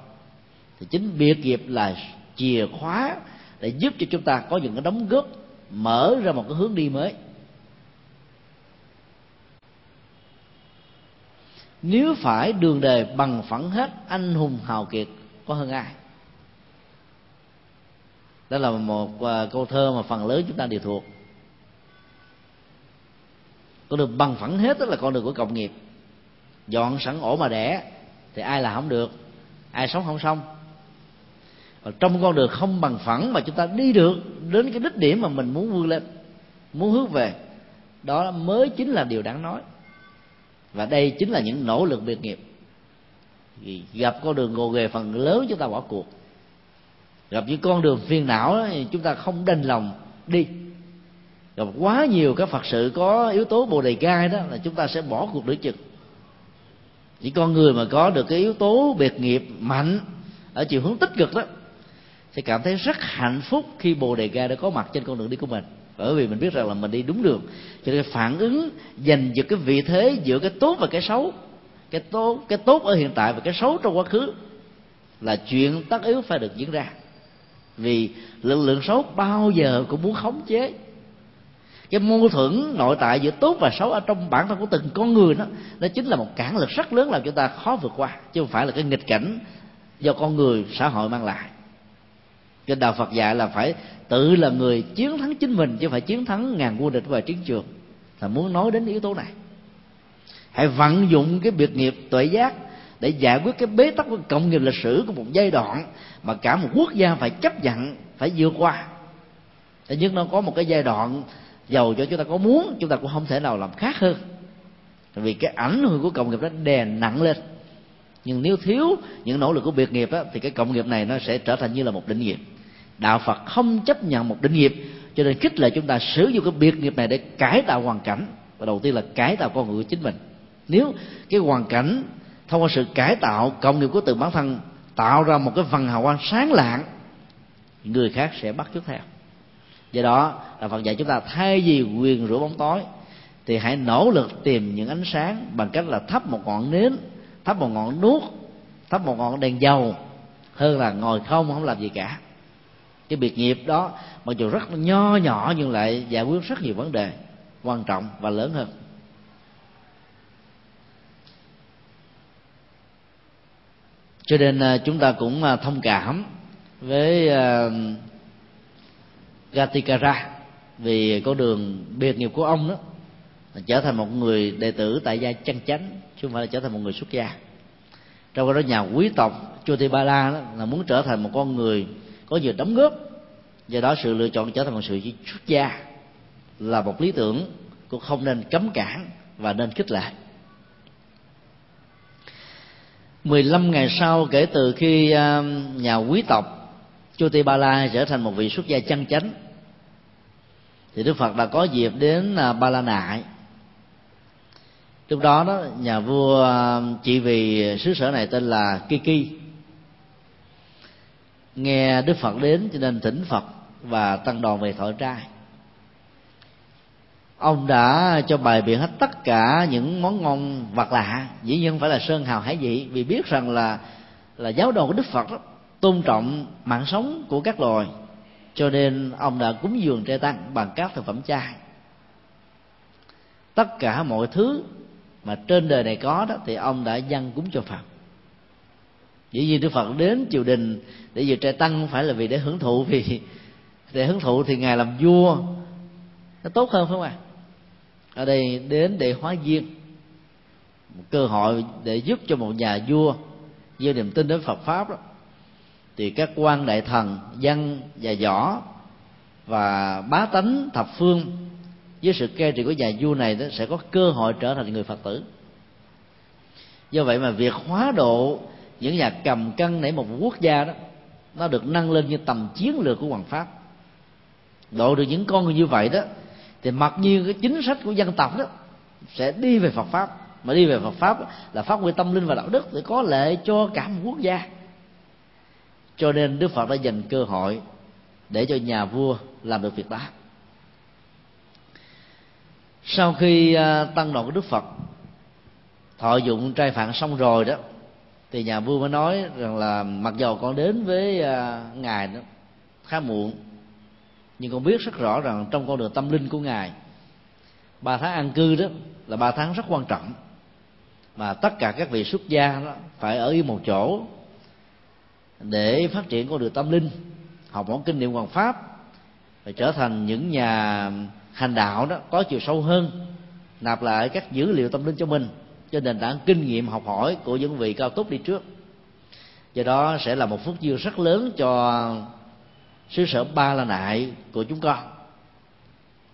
Thì chính biệt nghiệp là chìa khóa để giúp cho chúng ta có những cái đóng góp, mở ra một cái hướng đi mới. Nếu phải đường đề bằng phẳng hết, anh hùng hào kiệt có hơn ai? Đó là một à, câu thơ mà phần lớn chúng ta đều thuộc. Con đường bằng phẳng hết đó là con đường của cộng nghiệp. Dọn sẵn ổ mà đẻ, thì ai là không được, ai sống không xong. Và trong con đường không bằng phẳng mà chúng ta đi được đến cái đích điểm mà mình muốn vươn lên, muốn hướng về, đó mới chính là điều đáng nói. Và đây chính là những nỗ lực biệt nghiệp. Vì gặp con đường gồ ghề phần lớn chúng ta bỏ cuộc gặp những con đường phiền não đó, thì chúng ta không đành lòng đi. Gặp quá nhiều các phật sự có yếu tố bồ đề gai đó là chúng ta sẽ bỏ cuộc nửa chừng. Chỉ con người mà có được cái yếu tố biệt nghiệp mạnh ở chiều hướng tích cực đó sẽ cảm thấy rất hạnh phúc khi bồ đề gai đã có mặt trên con đường đi của mình. Bởi vì mình biết rằng là mình đi đúng đường. Cho nên phản ứng dành giữa cái vị thế giữa cái tốt và cái xấu cái tốt cái tốt ở hiện tại và cái xấu trong quá khứ là chuyện tất yếu phải được diễn ra vì lực lượng xấu bao giờ cũng muốn khống chế. Cái mâu thuẫn nội tại giữa tốt và xấu ở trong bản thân của từng con người đó nó chính là một cản lực rất lớn làm chúng ta khó vượt qua, chứ không phải là cái nghịch cảnh do con người, xã hội mang lại. Cái đạo Phật dạy là phải tự là người chiến thắng chính mình, chứ phải chiến thắng ngàn quân địch và chiến trường. Là muốn nói đến yếu tố này. Hãy vận dụng cái biệt nghiệp tuệ giác để giải quyết cái bế tắc của cộng nghiệp lịch sử của một giai đoạn mà cả một quốc gia phải chấp nhận phải vượt qua. Thế nhưng nó có một cái giai đoạn giàu cho chúng ta có muốn chúng ta cũng không thể nào làm khác hơn. Vì cái ảnh hưởng của cộng nghiệp đó đè nặng lên. Nhưng nếu thiếu những nỗ lực của biệt nghiệp đó, thì cái cộng nghiệp này nó sẽ trở thành như là một định nghiệp. Đạo phật không chấp nhận một định nghiệp cho nên khích lệ chúng ta sử dụng cái biệt nghiệp này để cải tạo hoàn cảnh. Và đầu tiên là cải tạo con người của chính mình. Nếu cái hoàn cảnh thông qua sự cải tạo cộng nghiệp của từng bản thân tạo ra một cái phần hào quang sáng lạng, người khác sẽ bắt chước theo. Do đó là phật dạy chúng ta thay vì quyền rửa bóng tối, thì hãy nỗ lực tìm những ánh sáng bằng cách là thắp một ngọn nến, thắp một ngọn đuốc thắp một ngọn đèn dầu, hơn là ngồi không không làm gì cả. Cái biệt nghiệp đó, mặc dù rất nho nhỏ nhưng lại giải quyết rất nhiều vấn đề quan trọng và lớn hơn. Cho nên à, chúng ta cũng à, thông cảm với à, Gatikara vì con đường biệt nghiệp của ông đó là trở thành một người đệ tử tại gia chân chánh, chứ không phải là trở thành một người xuất gia. Trong đó, nhà quý tộc Chotipala đó là muốn trở thành một con người có nhiều đóng góp, do đó sự lựa chọn trở thành một sự xuất gia là một lý tưởng cũng không nên cấm cản và nên khích lệ. 15 ngày sau kể từ khi à, nhà quý tộc Chutibala trở thành một vị xuất gia chân chánh, thì Đức Phật đã có dịp đến à, Ba La Nại. Lúc đó đó, nhà vua trị chỉ vì xứ sở này tên là Kiki nghe Đức Phật đến cho nên thỉnh Phật và tăng đoàn về thọ trai ông đã cho bài biện hết tất cả những món ngon vật lạ dĩ nhiên phải là sơn hào hải vị vì biết rằng là là giáo đồ của đức phật đó, tôn trọng mạng sống của các loài. Cho nên ông đã cúng dường trai tăng bằng các thực phẩm chay. Tất cả mọi thứ mà trên đời này có đó thì ông đã dâng cúng cho phật. Dĩ nhiên đức phật đến triều đình để dự trai tăng không phải là vì để hưởng thụ vì để hưởng thụ thì ngài làm vua. Nó tốt hơn phải không ạ? à? Ở đây đến để hóa duyên. Một cơ hội để giúp cho một nhà vua gieo niềm tin đến Phật pháp đó. Thì các quan đại thần, dân và võ và bá tánh thập phương với sự kê trị của nhà vua này đó sẽ có cơ hội trở thành người phật tử. Do vậy mà việc hóa độ những nhà cầm cân nảy một quốc gia đó, nó được nâng lên như tầm chiến lược của hoàng pháp. Độ được những con người như vậy đó thì mặc nhiên cái chính sách của dân tộc đó sẽ đi về Phật pháp. Mà đi về Phật pháp là phát huy tâm linh và đạo đức để có lệ cho cả một quốc gia. Cho nên Đức Phật đã dành cơ hội để cho nhà vua làm được việc đó. Sau khi à, tăng đoàn của Đức Phật thọ dụng trai phạn xong rồi đó, thì nhà vua mới nói rằng là mặc dầu con đến với à, ngài đó, khá muộn nhưng con biết rất rõ rằng trong con đường tâm linh của ngài, ba tháng an cư đó là ba tháng rất quan trọng. Mà tất cả các vị xuất gia đó phải ở yên một chỗ để phát triển con đường tâm linh, học món kinh niệm hoàng pháp và trở thành những nhà hành đạo đó có chiều sâu hơn, nạp lại các dữ liệu tâm linh cho mình cho nền tảng kinh nghiệm học hỏi của những vị cao túc đi trước. Do đó sẽ là một phước duyên rất lớn cho xứ sở ba la nại của chúng con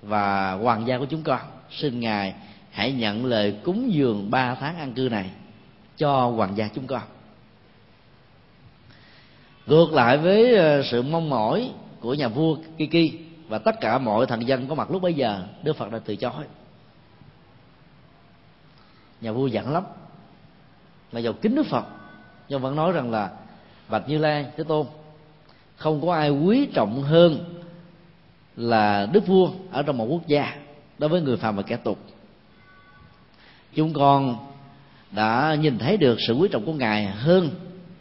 và hoàng gia của chúng con, xin ngài hãy nhận lời cúng dường ba tháng an cư này cho hoàng gia chúng con. Ngược lại với ờ, sự mong mỏi của nhà vua Kiki và tất cả mọi thần dân có mặt lúc bấy giờ, Đức Phật đã từ chối. Nhà vua giận lắm, mà giàu kính Đức Phật, nhưng vẫn nói rằng là bạch Như Lai, Thế Tôn không có ai quý trọng hơn là đức vua ở trong một quốc gia đối với người phàm và kẻ tục. Chúng con đã nhìn thấy được sự quý trọng của ngài hơn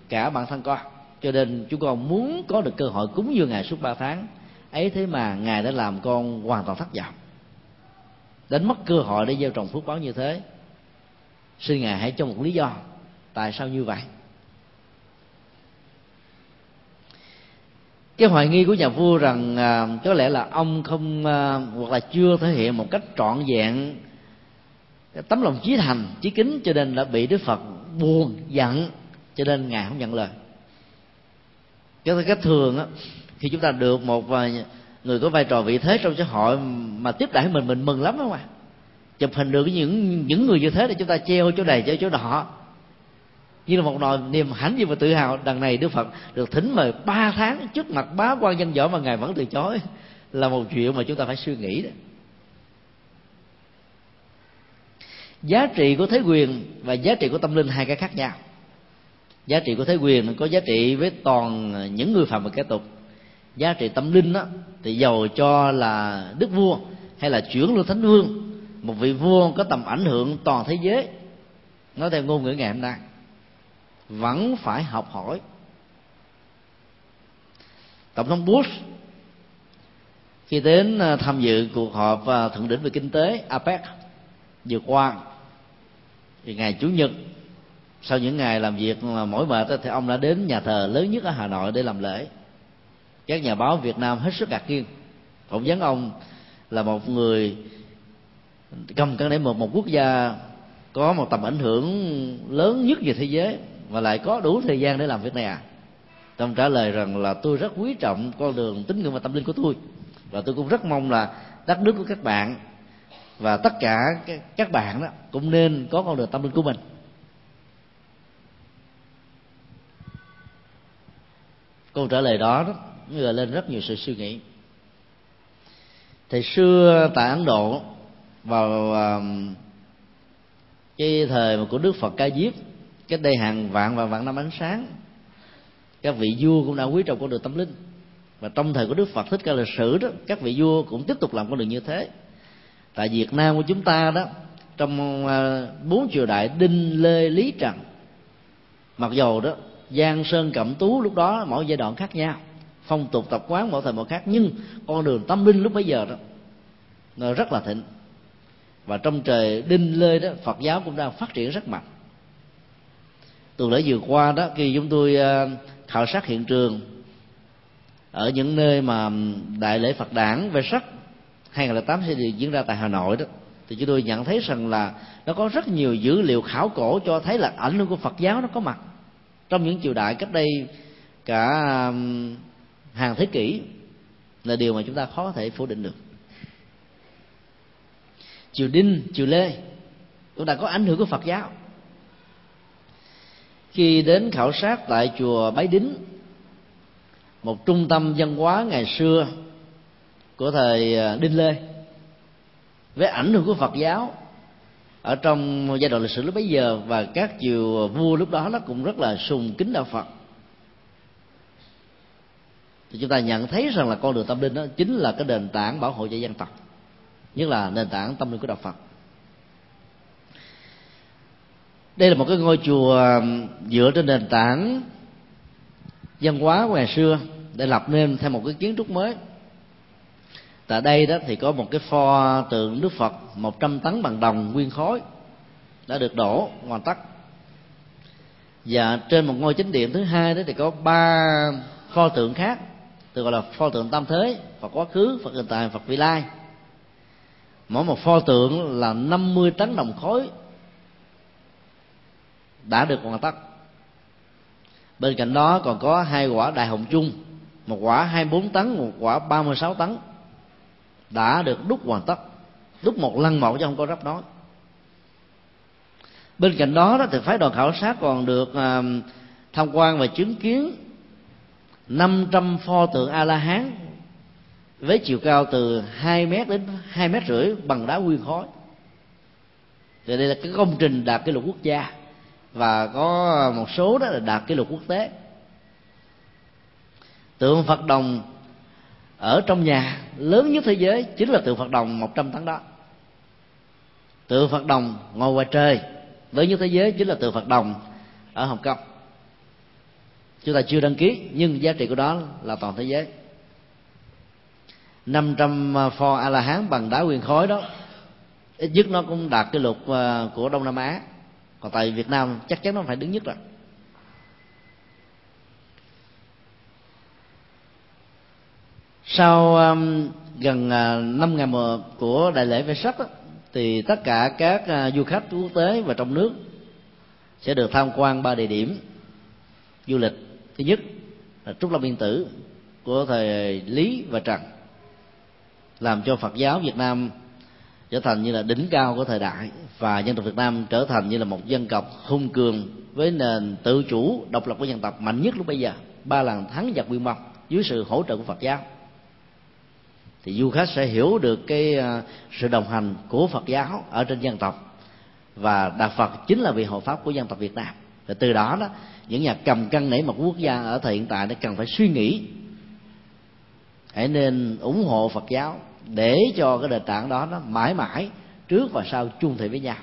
cả bản thân con. Cho nên chúng con muốn có được cơ hội cúng dường ngài suốt ba tháng. Ấy thế mà ngài đã làm con hoàn toàn thất vọng. Đánh mất cơ hội để gieo trồng phước báo như thế, xin ngài hãy cho một lý do tại sao như vậy. Cái hoài nghi của nhà vua rằng à, có lẽ là ông không à, hoặc là chưa thể hiện một cách trọn vẹn tấm lòng chí thành chí kính cho nên đã bị đức phật buồn giận cho nên ngài không nhận lời. Cái cách thường á khi chúng ta được một người có vai trò vị thế trong xã hội mà tiếp đãi mình mình mừng lắm không ạ chụp hình được những những người như thế để chúng ta treo chỗ này treo chỗ nọ như là một nỗi niềm hãnh diện và tự hào. Đằng này đức phật được thỉnh mời ba tháng trước mặt bá quan dân võ mà ngài vẫn từ chối. Là một chuyện mà chúng ta phải suy nghĩ đó. Giá trị của thế quyền và giá trị của tâm linh hai cái khác nhau. Giá trị của thế quyền có giá trị với toàn những người phạm và kẻ tục. Giá trị tâm linh đó thì giàu cho là đức vua hay là chuyển lưu thánh vương. Một vị vua có tầm ảnh hưởng toàn thế giới. Nói theo ngôn ngữ ngày hôm nay vẫn phải học hỏi. Tổng thống bush khi đến à, tham dự cuộc họp à, thượng đỉnh về kinh tế, apec, vừa qua, thì ngày chủ nhật, sau những ngày làm việc à, mỏi mệt thì ông đã đến nhà thờ lớn nhất ở hà nội để làm lễ. Các nhà báo việt nam hết sức ngạc nhiên. Phỏng vấn ông là một người cầm cân để một một quốc gia có một tầm ảnh hưởng lớn nhất về thế giới và lại có đủ thời gian để làm việc này à? Ông trả lời rằng là tôi rất quý trọng con đường tín ngưỡng và tâm linh của tôi. Và tôi cũng rất mong là đất nước của các bạn và tất cả các bạn đó cũng nên có con đường tâm linh của mình. Câu trả lời đó, đó gợi lên rất nhiều sự suy nghĩ. Thì xưa tại ấn độ vào cái thời mà của đức phật ca diếp cách đây hàng vạn và vạn năm ánh sáng, các vị vua cũng đã quý trọng con đường tâm linh. Và trong thời của đức phật thích ca lịch sử đó, các vị vua cũng tiếp tục làm con đường như thế. Tại việt nam của chúng ta đó, trong à, bốn triều đại đinh, lê, lý, trần, mặc dầu đó, giang sơn, cẩm tú lúc đó mỗi giai đoạn khác nhau. Phong tục tập quán mỗi thời mỗi khác, nhưng con đường tâm linh lúc bấy giờ đó, nó rất là thịnh. Và trong trời đinh, lê đó, phật giáo cũng đang phát triển rất mạnh tuần lễ vừa qua đó, khi chúng tôi ờ, khảo sát hiện trường, ở những nơi mà đại lễ Phật đản về sắc 2008 sẽ được diễn ra tại Hà Nội đó, thì chúng tôi nhận thấy rằng là nó có rất nhiều dữ liệu khảo cổ cho thấy là ảnh hưởng của Phật giáo nó có mặt trong những triều đại cách đây cả hàng thế kỷ, là điều mà chúng ta khó có thể phủ định được. Triều đinh, triều lê cũng đã có ảnh hưởng của phật giáo khi đến khảo sát tại chùa bái đính, một trung tâm văn hóa ngày xưa của thời à, đinh lê, với ảnh hưởng của phật giáo ở trong giai đoạn lịch sử lúc bấy giờ và các triều vua lúc đó, nó cũng rất là sùng kính đạo phật. Thì chúng ta nhận thấy rằng là con đường tâm linh đó chính là cái nền tảng bảo hộ cho dân tộc, nhất là nền tảng tâm linh của đạo phật. Đây là một cái ngôi chùa dựa trên nền tảng văn hóa của ngày xưa để lập nên theo một cái kiến trúc mới. Tại đây đó thì có một cái pho tượng đức phật 100 tấn bằng đồng nguyên khối đã được đổ hoàn tất. Và trên một ngôi chính điện thứ hai đó thì có ba pho tượng khác, được gọi là pho tượng tam thế, phật quá khứ, phật hiện tại phật vị lai. Mỗi một pho tượng là 50 tấn đồng khối đã được hoàn tất. Bên cạnh đó còn có hai quả đại hồng chung một quả 24 tấn một quả 36 tấn đã được đúc hoàn tất đúc một lần một chứ không có rắp nói bên cạnh đó, đó thì phái đoàn khảo sát còn được uh, tham quan và chứng kiến 500 pho tượng a la hán với chiều cao từ 2 mét đến 2 mét rưỡi bằng đá nguyên khối thì đây là cái công trình đạt kỷ lục quốc gia và có một số đó là đạt kỷ lục quốc tế. Tượng phật đồng ở trong nhà lớn nhất thế giới chính là tượng phật đồng 100 tấn đó. Tượng phật đồng ngồi ngoài trời, lớn nhất thế giới chính là tượng phật đồng ở hồng kông. Chúng ta chưa đăng ký, nhưng giá trị của đó là toàn thế giới. 500 pho a la hán bằng đá nguyên khối đó, ít nhất nó cũng đạt cái lục ờ, của đông nam á còn tại việt nam chắc chắn nó phải đứng nhất rồi. Sau um, gần uh, năm ngày mùa của đại lễ về sắc thì tất cả các uh, du khách quốc tế và trong nước sẽ được tham quan ba địa điểm du lịch. Thứ nhất là trúc lâm yên tử của thời lý và trần làm cho phật giáo việt nam trở thành như là đỉnh cao của thời đại, và dân tộc việt nam trở thành như là một dân tộc hung cường với nền tự chủ độc lập của dân tộc mạnh nhất lúc bây giờ. Ba lần thắng giặc quy mông dưới sự hỗ trợ của phật giáo. Thì du khách sẽ hiểu được cái à, sự đồng hành của phật giáo ở trên dân tộc. Và đạo phật chính là vị hộ pháp của dân tộc việt nam. Và từ đó đó, những nhà cầm cân nảy một quốc gia ở thời hiện tại đã cần phải suy nghĩ. Hãy nên ủng hộ phật giáo để cho cái nền tảng đó nó mãi mãi trước và sau chung thủy với nhau.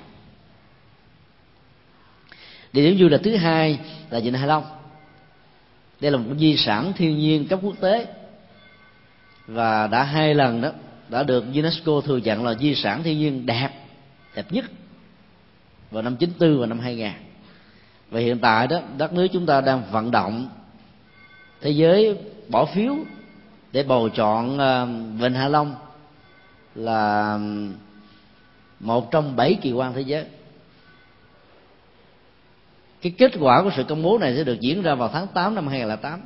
Địa điểm du lịch thứ hai là vịnh Hạ Long. Đây là một di sản thiên nhiên cấp quốc tế và đã hai lần đó đã được UNESCO thừa nhận là di sản thiên nhiên đẹp đẹp nhất vào năm 94 và năm 2000 và hiện tại đó đất nước chúng ta đang vận động thế giới bỏ phiếu để bầu chọn uh, Vịnh Hạ Long là một trong bảy kỳ quan thế giới. Cái kết quả của sự công bố này sẽ được diễn ra vào tháng 8 năm 2008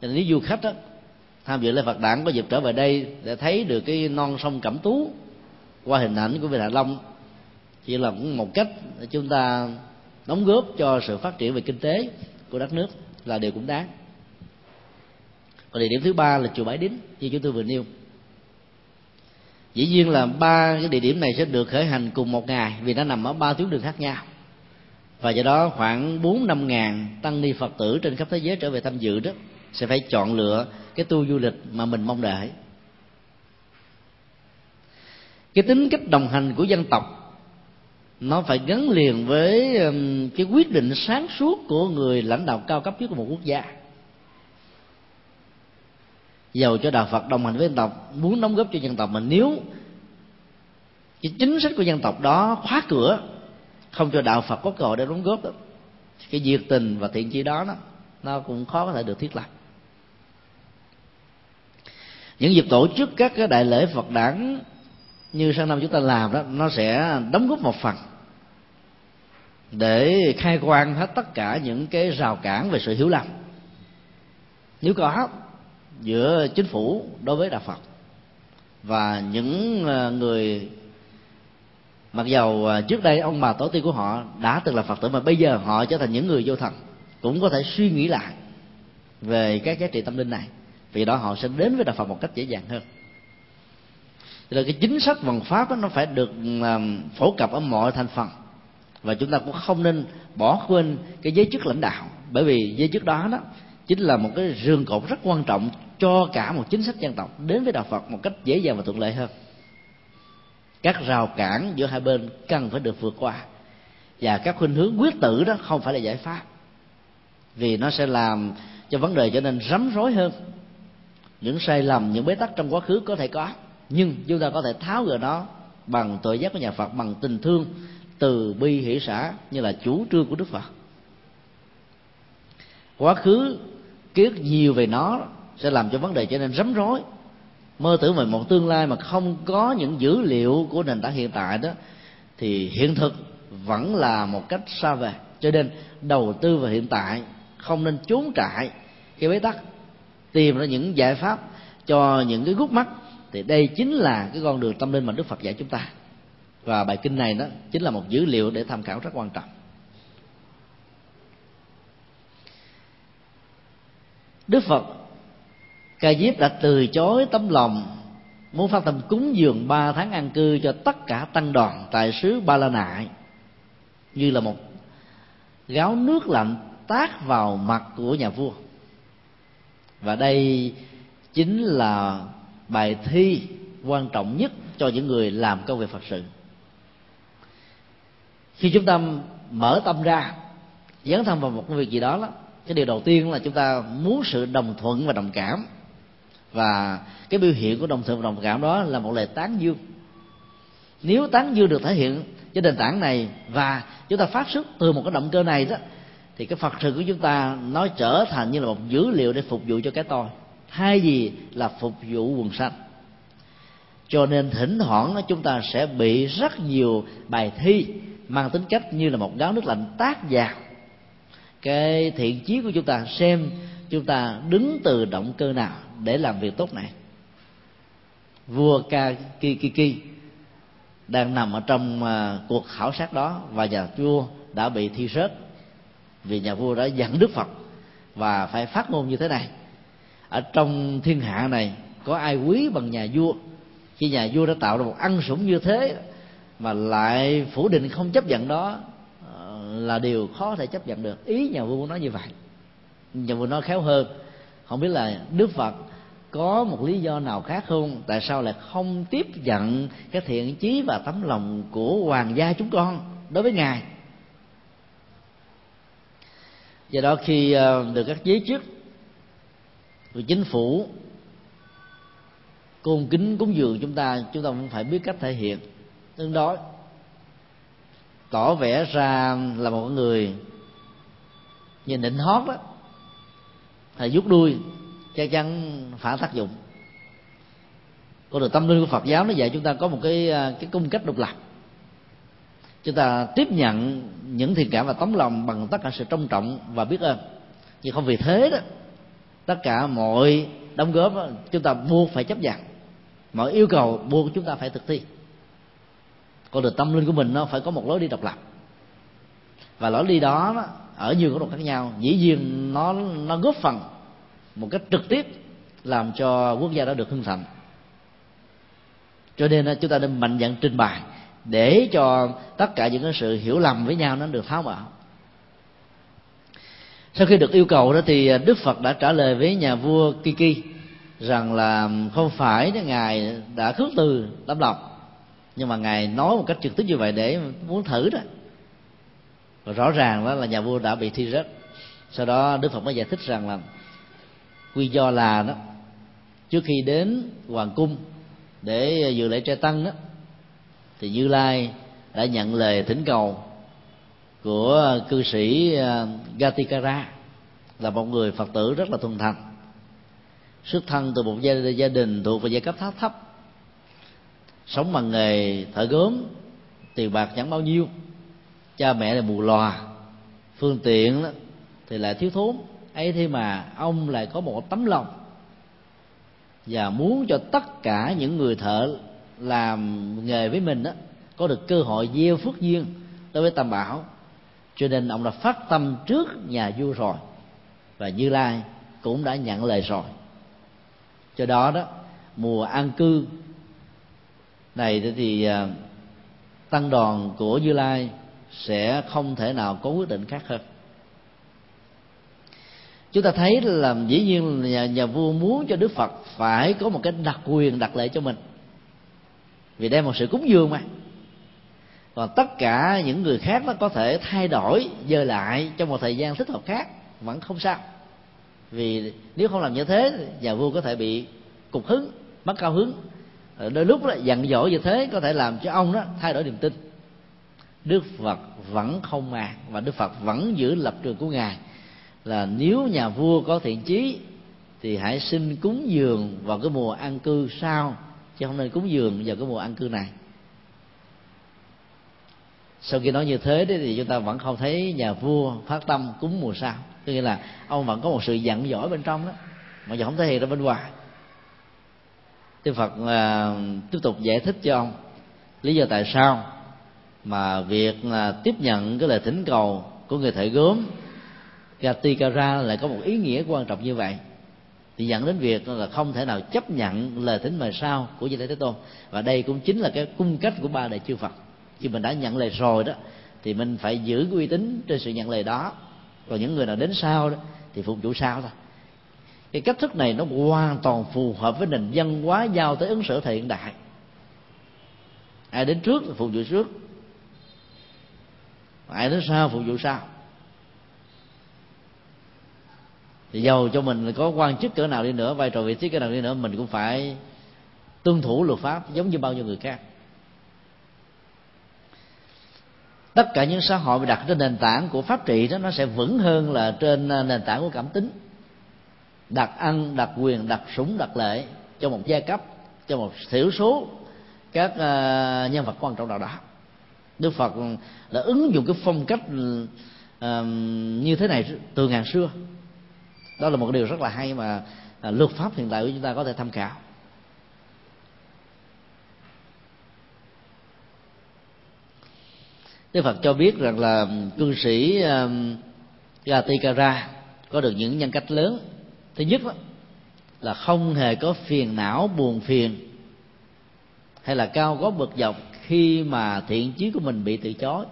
nên nếu du khách đó, tham dự lễ Phật đản có dịp trở về đây để thấy được cái non sông Cẩm Tú qua hình ảnh của Vịnh Hạ Long chỉ là cũng một cách để chúng ta đóng góp cho sự phát triển về kinh tế của đất nước là điều cũng đáng. Còn địa điểm thứ ba là chùa Bái Đính như chúng tôi vừa nêu dĩ nhiên là ba cái địa điểm này sẽ được khởi hành cùng một ngày, vì nó nằm ở ba tuyến đường khác nhau. Và do đó khoảng bốn năm ngàn tăng ni phật tử trên khắp thế giới trở về tham dự đó, sẽ phải chọn lựa cái tour du lịch mà mình mong đợi. Cái tính cách đồng hành của dân tộc, nó phải gắn liền với cái quyết định sáng suốt của người lãnh đạo cao cấp nhất của một quốc gia giàu cho đạo phật đồng hành với dân tộc muốn đóng góp cho dân tộc. Mà nếu cái chính sách của dân tộc đó khóa cửa không cho đạo phật có cơ hội để đóng góp đó cái nhiệt tình và thiện chí đó, đó nó cũng khó có thể được thiết lập. Những dịp tổ chức các cái đại lễ phật đản như sang năm chúng ta làm đó nó sẽ đóng góp một phần để khai quang hết tất cả những cái rào cản về sự hiểu lầm. Nếu có giữa chính phủ đối với đạo phật. Và những ờ, người mặc dầu ờ, trước đây ông bà tổ tiên của họ đã từng là phật tử mà bây giờ họ trở thành những người vô thần cũng có thể suy nghĩ lại về các giá trị tâm linh này. Vì đó họ sẽ đến với đạo phật một cách dễ dàng hơn. Là cái chính sách văn pháp đó, nó phải được ờ, phổ cập ở mọi thành phần. Và chúng ta cũng không nên bỏ quên cái giới chức lãnh đạo. Bởi vì giới chức đó đó chính là một cái rương cột rất quan trọng cho cả một chính sách dân tộc đến với đạo phật một cách dễ dàng và thuận lợi hơn. Các rào cản giữa hai bên cần phải được vượt qua và các khuynh hướng quyết tử đó không phải là giải pháp, vì nó sẽ làm cho vấn đề trở nên rắm rối hơn. Những sai lầm, những bế tắc trong quá khứ có thể có, nhưng chúng ta có thể tháo gỡ nó bằng tội giác của nhà phật, bằng tình thương từ bi hỷ xã như là chủ trương của đức phật. Quá khứ ký ức nhiều về nó sẽ làm cho vấn đề trở nên rắm rối. Mơ tưởng về một tương lai mà không có những dữ liệu của nền tảng hiện tại đó, thì hiện thực vẫn là một cách xa về cho nên đầu tư vào hiện tại không nên trốn trại. Cái bế tắc, tìm ra những giải pháp cho những cái gút mắt, thì đây chính là cái con đường tâm linh mà đức phật dạy chúng ta. Và bài kinh này đó chính là một dữ liệu để tham khảo rất quan trọng. Đức phật ca diếp đã từ chối tấm lòng muốn phát tâm cúng dường ba tháng an cư cho tất cả tăng đoàn tại xứ ba la nại như là một gáo nước lạnh tác vào mặt của nhà vua. Và đây chính là bài thi quan trọng nhất cho những người làm công việc phật sự. Khi chúng ta mở tâm ra dấn thân vào một công việc gì đó, đó cái điều đầu tiên là chúng ta muốn sự đồng thuận và đồng cảm. Và cái biểu hiện của đồng thuận và đồng cảm đó là một lời tán dương. Nếu tán dương được thể hiện trên nền tảng này và chúng ta phát xuất từ một cái động cơ này đó, thì cái phật sự của chúng ta nó trở thành như là một dữ liệu để phục vụ cho cái tôi. Hay gì là phục vụ quần sanh. Cho nên thỉnh thoảng chúng ta sẽ bị rất nhiều bài thi mang tính cách như là một gáo nước lạnh tác vào cái thiện chí của chúng ta xem chúng ta đứng từ động cơ nào để làm việc tốt này. Vua Kakiki đang nằm ở trong uh, cuộc khảo sát đó và nhà vua đã bị thi rớt vì nhà vua đã dẫn đức phật và phải phát ngôn như thế này. Ở trong thiên hạ này có ai quý bằng nhà vua? Khi nhà vua đã tạo ra một ăn sủng như thế mà lại phủ định không chấp nhận đó là điều khó thể chấp nhận được. Ý nhà vua nói như vậy. Nhà vua nói khéo hơn. Không biết là đức phật có một lý do nào khác không? Tại sao lại không tiếp nhận cái thiện chí và tấm lòng của hoàng gia chúng con đối với ngài? Do đó khi ờ, được các giới chức của chính phủ cung kính cúng dường chúng ta chúng ta cũng phải biết cách thể hiện. Tương đối tỏ vẻ ra là một người như nịnh hót đó hay rút đuôi chắc chắn phản tác dụng. Con đường tâm linh của Phật giáo nó dạy chúng ta có một cái à, cái cung cách độc lập. Chúng ta tiếp nhận những thiện cảm và tấm lòng bằng tất cả sự trân trọng và biết ơn. Nhưng không vì thế đó tất cả mọi đóng góp đó, chúng ta buộc phải chấp nhận. Mọi yêu cầu buộc chúng ta phải thực thi con đường tâm linh của mình nó phải có một lối đi độc lập. Và lối đi đó, ở nhiều góc độ khác nhau. Dĩ nhiên nó nó góp phần một cách trực tiếp làm cho quốc gia đó được hưng thịnh. Cho nên chúng ta nên mạnh dạn trình bày để cho tất cả những cái sự hiểu lầm với nhau nó được tháo mở sau khi được yêu cầu đó thì đức phật đã trả lời với nhà vua kiki rằng là không phải ngài đã khước từ tấm lòng nhưng mà ngài nói một cách trực tiếp như vậy để muốn thử đó. Và rõ ràng đó là nhà vua đã bị thi rớt. Sau đó đức phật mới giải thích rằng là quy do là đó trước khi đến hoàng cung để dự lễ trai tăng đó thì như lai đã nhận lời thỉnh cầu của cư sĩ à, gatikara là một người phật tử rất là thuần thành xuất thân từ một gia, gia đình thuộc về giai cấp thấp thấp sống bằng nghề thợ gốm tiền bạc chẳng bao nhiêu. Cha mẹ là mù lòa phương tiện đó, thì lại thiếu thốn. Ấy thế mà ông lại có một tấm lòng. Và muốn cho tất cả những người thợ làm nghề với mình đó có được cơ hội gieo phước duyên đối với tam bảo. Cho nên ông đã phát tâm trước nhà vua rồi và như lai cũng đã nhận lời rồi. Cho đó đó mùa an cư này thì à, tăng đoàn của như lai sẽ không thể nào có quyết định khác hơn. Chúng ta thấy là dĩ nhiên nhà, nhà vua muốn cho đức phật phải có một cái đặc quyền đặc lệ cho mình. Vì đây là một sự cúng dường mà. Còn tất cả những người khác nó có thể thay đổi dời lại trong một thời gian thích hợp khác vẫn không sao. Vì nếu không làm như thế nhà vua có thể bị cục hứng mất cao hứng. Ờ, đôi lúc đó, dặn dỗ như thế có thể làm cho ông đó thay đổi niềm tin. Đức phật vẫn không màng và đức phật vẫn giữ lập trường của ngài là nếu nhà vua có thiện chí thì hãy xin cúng dường vào cái mùa an cư sau, chứ không nên cúng dường vào cái mùa an cư này. Sau khi nói như thế thì chúng ta vẫn không thấy nhà vua phát tâm cúng mùa sau. Tức nghĩa là ông vẫn có một sự giận dỗi bên trong đó, mà giờ không thể hiện ra bên ngoài. Đức Phật à, tiếp tục giải thích cho ông lý do tại sao mà việc à, tiếp nhận cái lời thỉnh cầu của người thợ gốm Gatikara lại có một ý nghĩa quan trọng như vậy. Thì dẫn đến việc là không thể nào chấp nhận lời thỉnh mời sau của Di Lê Thế Tôn. Và đây cũng chính là cái cung cách của ba đại chư Phật. Khi mình đã nhận lời rồi đó thì mình phải giữ uy tín trên sự nhận lời đó. Còn những người nào đến sau đó thì phục vụ sau thôi cái cách thức này nó hoàn toàn phù hợp với nền văn hóa giao tới ứng xử thời hiện đại. Ai đến trước thì phục vụ trước. Ai đến sau phục vụ sau. Thì giàu cho mình có quan chức cỡ nào đi nữa, vai trò vị trí cỡ nào đi nữa, mình cũng phải tuân thủ luật pháp giống như bao nhiêu người khác. Tất cả những xã hội đặt trên nền tảng của pháp trị đó, nó sẽ vững hơn là trên à, nền tảng của cảm tính đặt ăn đặt quyền đặt súng đặt lệ cho một giai cấp cho một thiểu số các uh, nhân vật quan trọng nào đó. Đức phật đã ứng dụng cái phong cách uh, như thế này từ ngàn xưa. Đó là một điều rất là hay mà uh, luật pháp hiện tại của chúng ta có thể tham khảo. Đức Phật cho biết rằng là cư sĩ uh, Gatikara có được những nhân cách lớn thứ nhất đó, là không hề có phiền não buồn phiền hay là cao có bực dọc khi mà thiện chí của mình bị từ chối.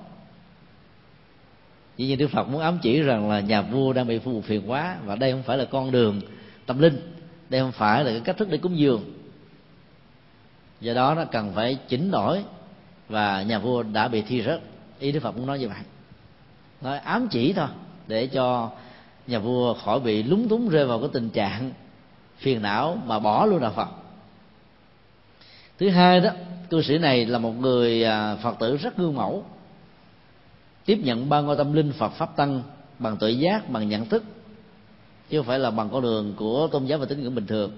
Chỉ như Đức Phật muốn ám chỉ rằng là nhà vua đang bị phù phiền quá và đây không phải là con đường tâm linh đây không phải là cái cách thức để cúng dường. Do đó nó cần phải chỉnh đổi và nhà vua đã bị thi rớt. Ý đức phật muốn nói như vậy. Nói ám chỉ thôi để cho nhà vua khỏi bị lúng túng rơi vào cái tình trạng phiền não mà bỏ luôn đạo phật. Thứ hai đó, cư sĩ này là một người à, phật tử rất gương mẫu, tiếp nhận ba ngôi tâm linh phật pháp tăng bằng tự giác, bằng nhận thức, chứ không phải là bằng con đường của tôn giáo và tín ngưỡng bình thường.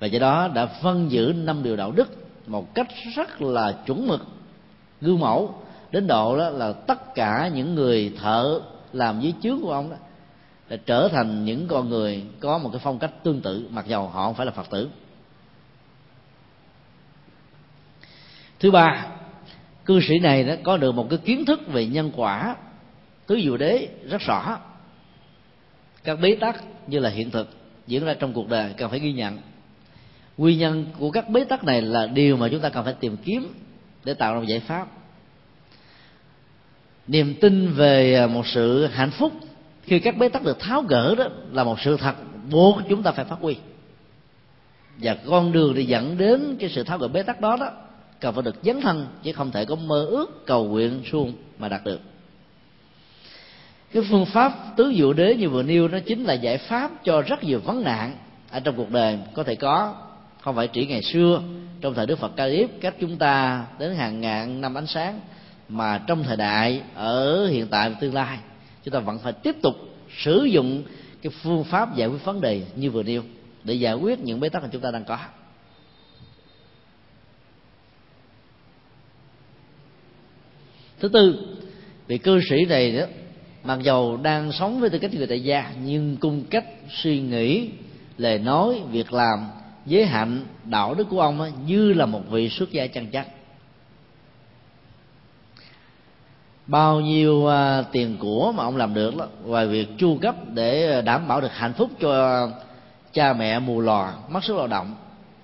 Và do đó đã phân giữ năm điều đạo đức một cách rất là chuẩn mực, gương mẫu, đến độ đó là tất cả những người thợ làm dưới chướng của ông đó trở thành những con người có một cái phong cách tương tự, mặc dầu họ không phải là phật tử. Thứ ba, cư sĩ này đã có được một cái kiến thức về nhân quả, tứ diệu đế rất rõ. Các bế tắc như là hiện thực diễn ra trong cuộc đời cần phải ghi nhận. Nguyên nhân của các bế tắc này là điều mà chúng ta cần phải tìm kiếm để tạo ra một giải pháp. Niềm tin về một sự hạnh phúc khi các bế tắc được tháo gỡ đó là một sự thật buộc chúng ta phải phát huy. Và con đường để dẫn đến cái sự tháo gỡ bế tắc đó đó, cần phải được dấn thân, chứ không thể có mơ ước cầu nguyện suông mà đạt được. Cái phương pháp tứ diệu đế như vừa nêu nó chính là giải pháp cho rất nhiều vấn nạn ở trong cuộc đời có thể có. Không phải chỉ ngày xưa, trong thời đức phật ca diếp cách chúng ta đến hàng ngàn năm ánh sáng, mà trong thời đại ở hiện tại và tương lai chúng ta vẫn phải tiếp tục sử dụng cái phương pháp giải quyết vấn đề như vừa nêu để giải quyết những bế tắc mà chúng ta đang có. Thứ tư vị cư sĩ này đó mặc dầu đang sống với tư cách người tại gia nhưng cung cách suy nghĩ lời nói việc làm giới hạnh đạo đức của ông đó, như là một vị xuất gia chân chắc. Bao nhiêu à, tiền của mà ông làm được đó ngoài việc chu cấp để đảm bảo được hạnh phúc cho cha mẹ mù lòa, mất sức lao động,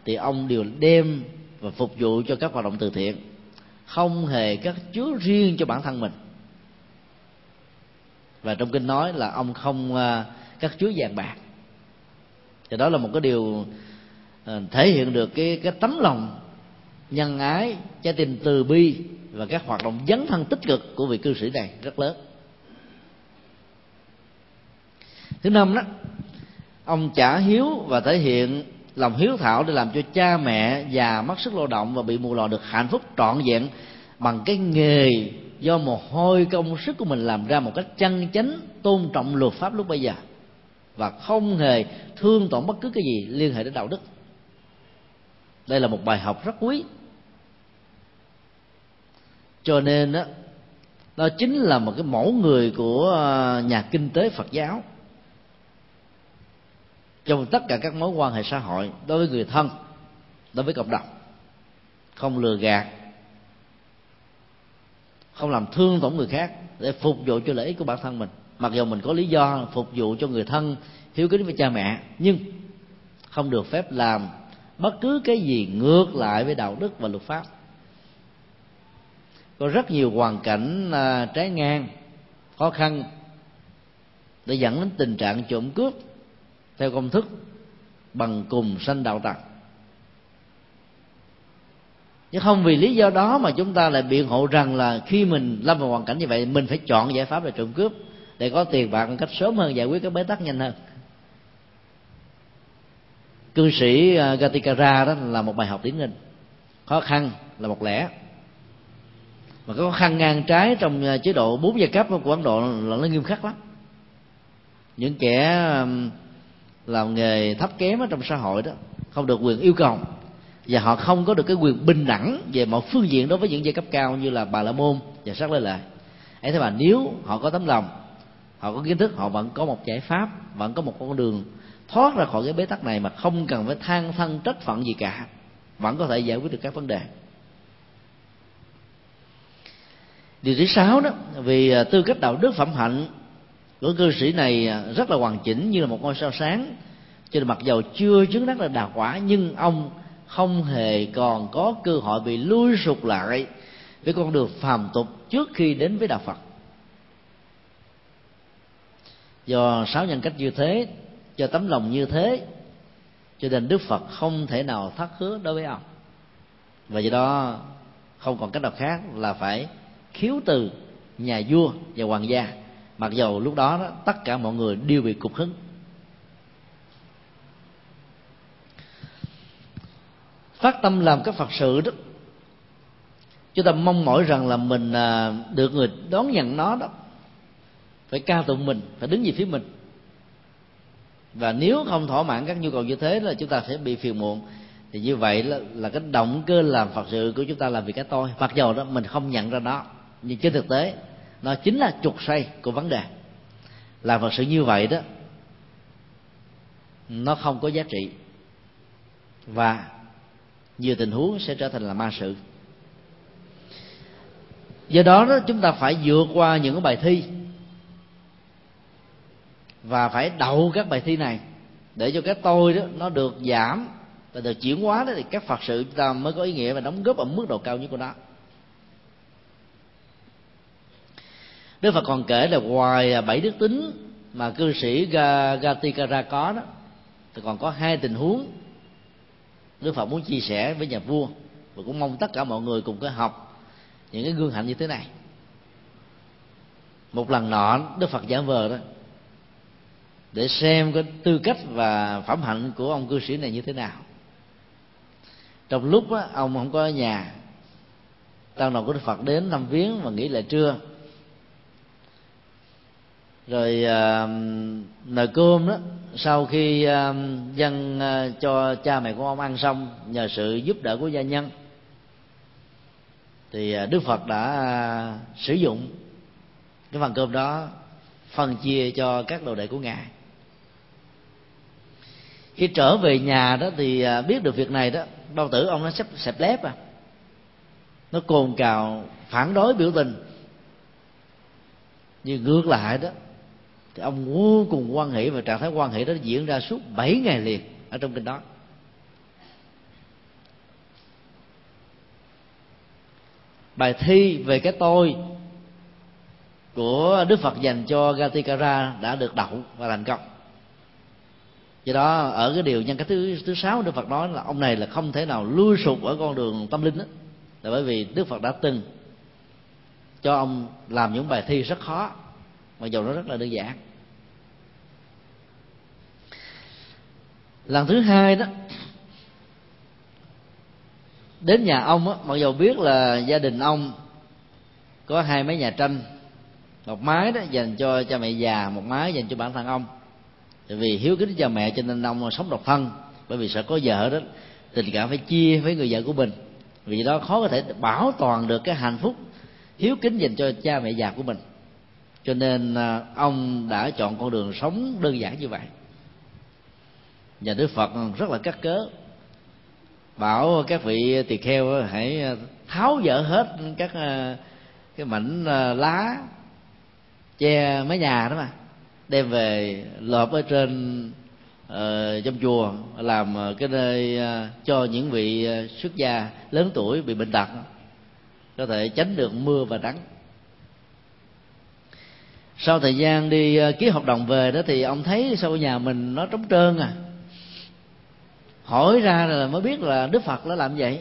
thì ông đều đem và phục vụ cho các hoạt động từ thiện, không hề các chứa riêng cho bản thân mình. Và trong kinh nói là ông không à, các cắt chứa vàng bạc. Thì đó là một cái điều à, thể hiện được cái cái tấm lòng nhân ái, trái tim từ bi và các hoạt động dấn thân tích cực của vị cư sĩ này rất lớn. Thứ năm đó, ông trả hiếu và thể hiện lòng hiếu thảo để làm cho cha mẹ già mất sức lao động và bị mù lòa được hạnh phúc trọn vẹn bằng cái nghề do mồ hôi công sức của mình làm ra một cách chân chánh, tôn trọng luật pháp lúc bây giờ. Và không hề thương tổn bất cứ cái gì liên hệ đến đạo đức. Đây là một bài học rất quý cho nên đó đó chính là một cái mẫu người của à, nhà kinh tế phật giáo. Trong tất cả các mối quan hệ xã hội, đối với người thân, đối với cộng đồng, không lừa gạt, không làm thương tổn người khác để phục vụ cho lợi ích của bản thân mình. Mặc dù mình có lý do phục vụ cho người thân hiếu kính với cha mẹ, nhưng không được phép làm bất cứ cái gì ngược lại với đạo đức và luật pháp có rất nhiều hoàn cảnh à, trái ngang, khó khăn để dẫn đến tình trạng trộm cướp theo công thức bằng cùng sanh đạo tặc. Chứ không vì lý do đó mà chúng ta lại biện hộ rằng là khi mình lâm vào hoàn cảnh như vậy, mình phải chọn giải pháp là trộm cướp để có tiền bạc một cách sớm hơn, giải quyết cái bế tắc nhanh hơn. Cư sĩ à, Gatikara đó là một bài học điển hình. Khó khăn là một lẽ mà cái khó khăn ngang trái trong à, chế độ bốn giai cấp của Ấn Độ là nó nghiêm khắc lắm. Những kẻ làm nghề thấp kém ở trong xã hội đó, không được quyền yêu cầu. Và họ không có được cái quyền bình đẳng về mọi phương diện đối với những giai cấp cao như là bà la môn và sắc lê lệ. Ấy thế mà nếu họ có tấm lòng, họ có kiến thức, họ vẫn có một giải pháp, vẫn có một con đường thoát ra khỏi cái bế tắc này mà không cần phải than thân trách phận gì cả, vẫn có thể giải quyết được các vấn đề. Điều thứ sáu đó, vì à, tư cách đạo đức phẩm hạnh của cư sĩ này à, rất là hoàn chỉnh như là một ngôi sao sáng. Cho nên mặc dầu chưa chứng đắc là đạo quả, nhưng ông không hề còn có cơ hội bị lui sụt lại với con đường phàm tục trước khi đến với đạo phật. Do sáu nhân cách như thế cho tấm lòng như thế, cho nên đức phật không thể nào thất hứa đối với ông. Và do đó, không còn cách nào khác là phải khiếu từ nhà vua và hoàng gia. Mặc dầu lúc đó, đó tất cả mọi người đều bị cục hứng. Phát tâm làm các phật sự đó chúng ta mong mỏi rằng là mình à, được người đón nhận nó đó phải ca tụng mình phải đứng về phía mình. Và nếu không thỏa mãn các nhu cầu như thế là chúng ta sẽ bị phiền muộn. Thì như vậy là, là cái động cơ làm phật sự của chúng ta là vì cái tôi. Mặc dầu đó mình không nhận ra đó nhưng trên thực tế, nó chính là trục xoay của vấn đề. Làm phật sự như vậy đó, nó không có giá trị. Và nhiều tình huống sẽ trở thành là ma sự. Do đó đó, chúng ta phải vượt qua những cái bài thi và phải đậu các bài thi này để cho cái tôi đó nó được giảm và được chuyển hóa đó, thì các phật sự chúng ta mới có ý nghĩa và đóng góp ở mức độ cao nhất của nó. Đức Phật còn kể là ngoài à, bảy đức tính mà cư sĩ Gatikara có đó thì còn có hai tình huống Đức Phật muốn chia sẻ với nhà vua và cũng mong tất cả mọi người cùng có học những cái gương hạnh như thế này. Một lần nọ Đức Phật giả vờ đó để xem cái tư cách và phẩm hạnh của ông cư sĩ này như thế nào. Trong lúc đó, ông không có ở nhà tăng đoàn của đức phật đến thăm viếng và nghỉ lại trưa rồi à, nồi cơm đó sau khi à, dân à, cho cha mẹ của ông ăn xong nhờ sự giúp đỡ của gia nhân thì đức phật đã sử dụng cái phần cơm đó phân chia cho các đồ đệ của ngài. Khi trở về nhà đó thì à, biết được việc này đó bao tử ông nó sắp xẹp lép à. Nó cồn cào phản đối biểu tình. Nhưng ngược lại đó thì ông vô cùng quan hệ và trạng thái quan hệ đó diễn ra suốt 7 ngày liền ở trong kinh đó. Bài thi về cái tôi của đức phật dành cho gatikara đã được đậu và thành công. Do đó, ở cái điều nhân cách thứ thứ sáu đức phật nói là ông này là không thể nào lui sụp ở con đường tâm linh đó. Là bởi vì đức phật đã từng cho ông làm những bài thi rất khó mặc dù nó rất là đơn giản. Lần thứ hai đó, đến nhà ông á, mặc dù biết là gia đình ông có hai mấy nhà tranh, một mái đó dành cho cha mẹ già, một mái dành cho bản thân ông. Tại vì hiếu kính cha mẹ cho nên ông sống độc thân, bởi vì sợ có vợ đó, tình cảm phải chia với người vợ của mình. Vì đó, khó có thể bảo toàn được cái hạnh phúc, hiếu kính dành cho cha mẹ già của mình. Cho nên à, ông đã chọn con đường sống đơn giản như vậy và đức phật rất là cắt cớ. Bảo các vị tỳ kheo hãy ờ, tháo dỡ hết các ờ, cái mảnh ờ, lá che mái nhà đó mà đem về lợp ở trên uh, trong chùa làm cái nơi uh, cho những vị uh, xuất gia lớn tuổi bị bệnh tật có thể tránh được mưa và nắng. Sau thời gian đi uh, ký hợp đồng về đó thì ông thấy sau nhà mình nó trống trơn à hỏi ra là mới biết là đức phật đã làm vậy.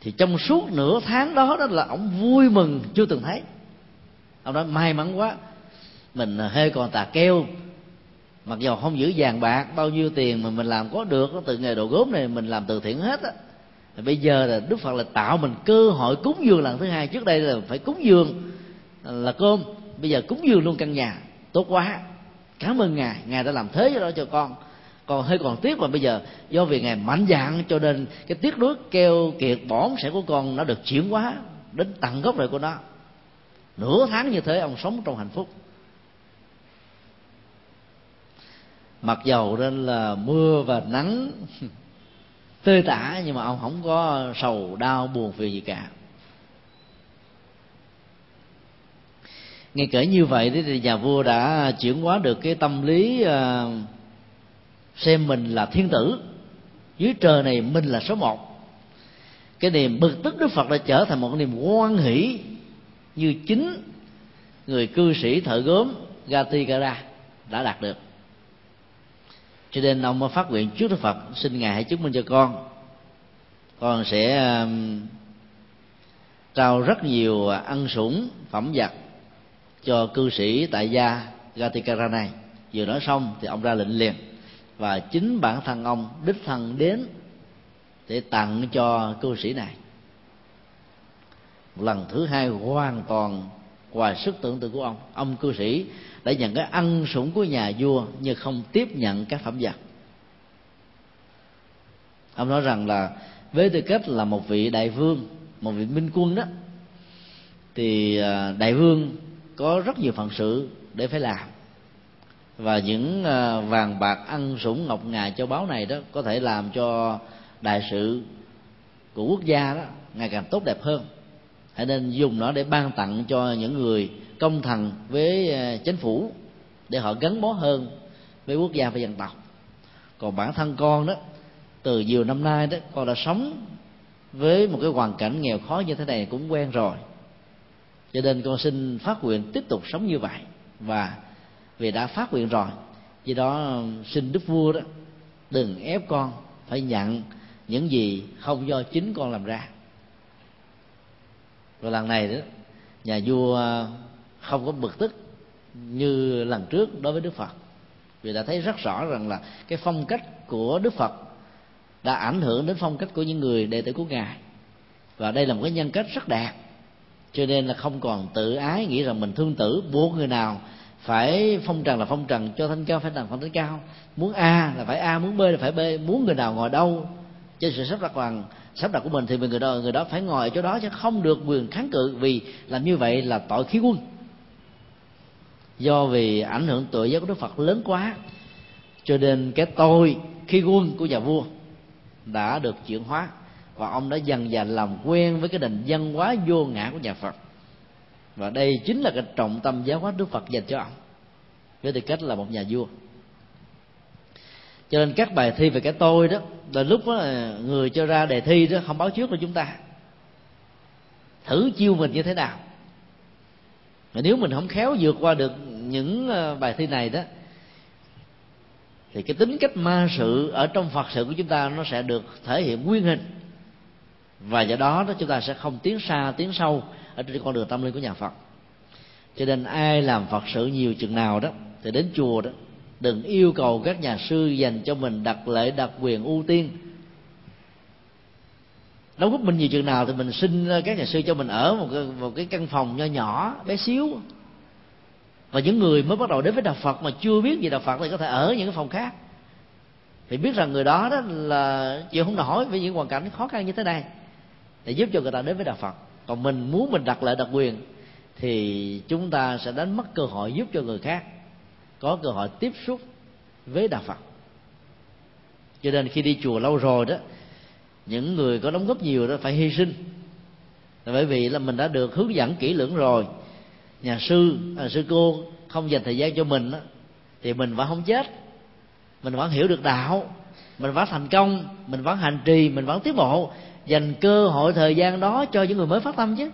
Thì trong suốt nửa tháng đó đó là ông vui mừng, chưa từng thấy. Ông nói, may mắn quá, mình hơi còn tà keo. Mặc dù không giữ vàng bạc, bao nhiêu tiền mà mình làm có được từ nghề đồ gốm này mình làm từ thiện hết á. Bây giờ là đức phật là tạo mình cơ hội cúng dường lần thứ hai. Trước đây là phải cúng dường là cơm, bây giờ cúng dường luôn căn nhà, tốt quá. Cảm ơn ngài ngài đã làm thế đó cho con còn hơi còn tiếc mà bây giờ do vì ngài mạnh dạng cho nên cái tiếc nuối keo kiệt bỏng sẽ của con nó được chuyển hóa đến tận gốc rễ của nó. Nửa tháng như thế ông sống trong hạnh phúc. Mặc dầu nên là mưa và nắng *laughs* tơi tả nhưng mà ông không có sầu đau buồn phiền gì cả. Nghe kể như vậy thì nhà vua đã chuyển hóa được cái tâm lý uh, xem mình là thiên tử. Dưới trời này mình là số một. Cái niềm bực tức đức phật đã trở thành một niềm quan hỷ như chính người cư sĩ thợ gốm gati gara đã đạt được. Cho nên ông mới phát nguyện trước đức phật, xin ngài hãy chứng minh cho con. Con sẽ um, trao rất nhiều ăn sủng phẩm vật cho cư sĩ tại gia Gatikara này. Vừa nói xong thì ông ra lệnh liền và chính bản thân ông, đích thân đến để tặng cho cư sĩ này. Một lần thứ hai hoàn toàn ngoài sức tưởng tượng của ông. Ông cư sĩ đã nhận cái ăn sủng của nhà vua nhưng không tiếp nhận các phẩm vật. Ông nói rằng là với tư cách là một vị đại vương, một vị minh quân đó, thì à, đại vương có rất nhiều phận sự để phải làm và những à, vàng bạc ăn sủng ngọc ngà châu báu này đó có thể làm cho đại sự của quốc gia đó ngày càng tốt đẹp hơn. Hãy nên dùng nó để ban tặng cho những người công thần với à, chính phủ để họ gắn bó hơn với quốc gia và dân tộc. Còn bản thân con đó, từ nhiều năm nay đó, con đã sống với một cái hoàn cảnh nghèo khó như thế này cũng quen rồi. Cho nên con xin phát nguyện tiếp tục sống như vậy và vì đã phát nguyện rồi. Vì đó, xin đức vua đó, đừng ép con phải nhận những gì không do chính con làm ra. Rồi lần này đó, nhà vua không có bực tức như lần trước đối với đức phật. Vì đã thấy rất rõ rằng là cái phong cách của đức phật đã ảnh hưởng đến phong cách của những người đệ tử của ngài. Và đây là một cái nhân cách rất đẹp. Cho nên là không còn tự ái nghĩ rằng mình thương tử, buộc người nào phải phong trần là phong trần, cho thanh cao phải trần phong thanh cao muốn a là phải a, muốn b là phải b, muốn người nào ngồi đâu? Trên sự sắp đặt bằng, sắp đặt của mình thì người đó người đó phải ngồi ở chỗ đó chứ không được quyền kháng cự vì làm như vậy là tội khí quân. Do vì ảnh hưởng tội giác của đức phật lớn quá, cho nên cái tôi khi quân của nhà vua đã được chuyển hóa và ông đã dần dần làm quen với cái nền văn hóa vô ngã của nhà phật và đây chính là cái trọng tâm giáo hóa đức phật dành cho ông. Với tư cách là một nhà vua. Cho nên các bài thi về cái tôi đó, là lúc đó là người cho ra đề thi đó không báo trước cho chúng ta. Thử chiêu mình như thế nào? Mà nếu mình không khéo vượt qua được những ờ, bài thi này đó, thì cái tính cách ma sự ở trong phật sự của chúng ta nó sẽ được thể hiện nguyên hình. Và do đó đó chúng ta sẽ không tiến xa, tiến sâu ở trên con đường tâm linh của nhà phật. Cho nên ai làm phật sự nhiều chừng nào đó thì đến chùa đó đừng yêu cầu các nhà sư dành cho mình đặc lệ đặc quyền ưu tiên. Đóng góp mình nhiều chừng nào thì mình xin ờ, các nhà sư cho mình ở một cái, một cái căn phòng nho nhỏ bé xíu. Và những người mới bắt đầu đến với đạo phật mà chưa biết gì đạo phật thì có thể ở những cái phòng khác. Thì biết rằng người đó đó là chịu không nổi với những hoàn cảnh khó khăn như thế này để giúp cho người ta đến với đạo phật còn mình muốn mình đặt lại đặc quyền thì chúng ta sẽ đánh mất cơ hội giúp cho người khác có cơ hội tiếp xúc với đạo phật. Cho nên khi đi chùa lâu rồi đó những người có đóng góp nhiều đó phải hy sinh. Là bởi vì là mình đã được hướng dẫn kỹ lưỡng rồi. Nhà sư à, sư cô không dành thời gian cho mình đó, thì mình vẫn không chết. Mình vẫn hiểu được đạo mình vẫn thành công mình vẫn hành trì mình vẫn tiến bộ dành cơ hội thời gian đó cho những người mới phát tâm chứ.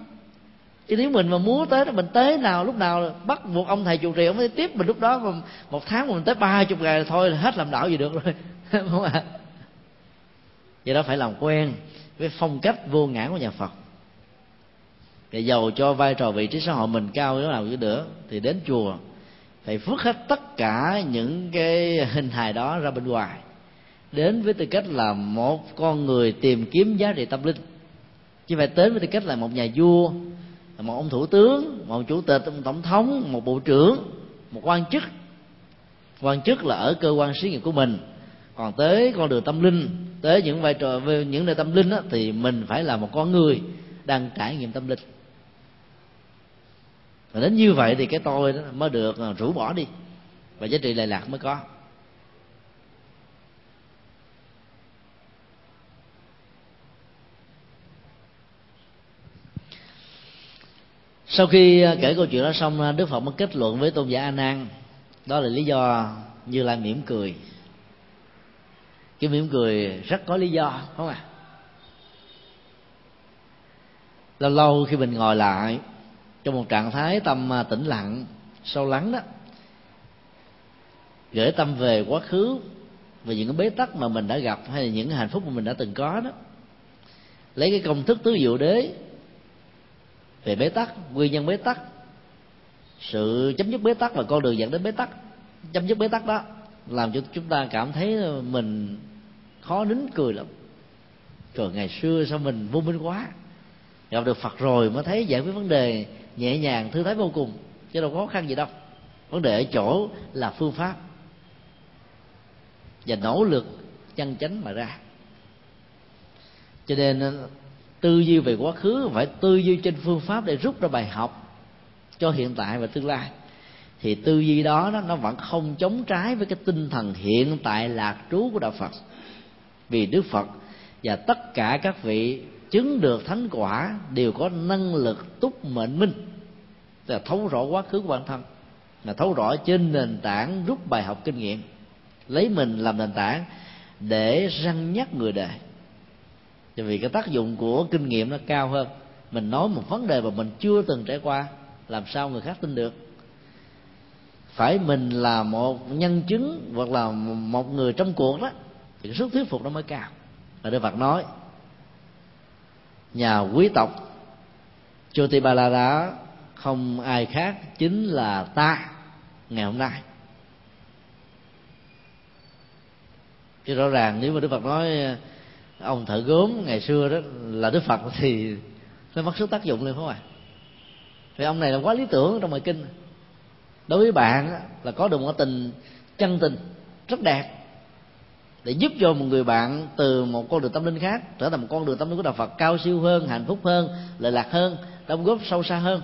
Chứ nếu mình mà muốn tới mình tới nào, lúc nào bắt buộc ông thầy chủ trì, ông phải tiếp mình lúc đó mà một tháng mà mình tới ba chục ngày là thôi, là hết làm đạo gì được rồi. *laughs* Không ạ? Vậy đó phải làm quen với phong cách vô ngã của nhà phật. Để giàu cho vai trò vị trí xã hội mình cao thế nào chứ nữa thì đến chùa phải phước hết tất cả những cái hình hài đó ra bên ngoài đến với tư cách là một con người tìm kiếm giá trị tâm linh. Chứ phải đến với tư cách là một nhà vua một ông thủ tướng một chủ tịch một tổng thống một bộ trưởng một quan chức. Quan chức là ở cơ quan xí nghiệp của mình. Còn tới con đường tâm linh tới những vai trò về những nơi tâm linh đó, thì mình phải là một con người đang trải nghiệm tâm linh. Và đến như vậy thì cái tôi đó mới được à, rũ bỏ đi. Và giá trị lệ lạc mới có. Sau khi à, kể câu chuyện đó xong à, đức phật mới kết luận với tôn giả a nan. Đó là lý do như lai mỉm cười. Cái mỉm cười rất có lý do không à lâu lâu khi mình ngồi lại trong một trạng thái tâm à, tĩnh lặng, sâu lắng đó, gửi tâm về quá khứ về những cái bế tắc mà mình đã gặp hay là những hạnh phúc mà mình đã từng có đó, lấy cái công thức tứ diệu đế về bế tắc, nguyên nhân bế tắc. Sự chấm dứt bế tắc và con đường dẫn đến bế tắc. Chấm dứt bế tắc đó làm cho chúng ta cảm thấy mình khó nín cười lắm. Rồi ngày xưa sao mình vô minh quá. Gặp được phật rồi mới thấy giải quyết vấn đề nhẹ nhàng, thư thái vô cùng, chứ đâu có khó khăn gì đâu. Vấn đề ở chỗ là phương pháp và nỗ lực chân chánh mà ra. Cho nên tư duy về quá khứ phải tư duy trên phương pháp để rút ra bài học cho hiện tại và tương lai. Thì tư duy đó, nó vẫn không chống trái với cái tinh thần hiện tại lạc trú của đạo phật. Vì đức phật và tất cả các vị chứng được thánh quả đều có năng lực túc mệnh minh là thấu rõ quá khứ của bản thân là thấu rõ trên nền tảng rút bài học kinh nghiệm lấy mình làm nền tảng để răng nhắc người đời vì cái tác dụng của kinh nghiệm nó cao hơn. Mình nói một vấn đề mà mình chưa từng trải qua, làm sao người khác tin được? Phải mình là một nhân chứng hoặc là một người trong cuộc đó, thì sức thuyết phục nó mới cao. Và đức phật nói, nhà quý tộc Chotibalara không ai khác chính là ta ngày hôm nay. Chứ rõ ràng nếu mà đức phật nói ông thợ gốm ngày xưa đó là đức phật thì nó mất sức tác dụng luôn không ạ vì ông này là quá lý tưởng trong bài kinh đối với bạn là có được một tình chân tình rất đẹp để giúp cho một người bạn từ một con đường tâm linh khác trở thành một con đường tâm linh của đạo Phật cao siêu hơn, hạnh phúc hơn, lợi lạc hơn, đóng góp sâu xa hơn.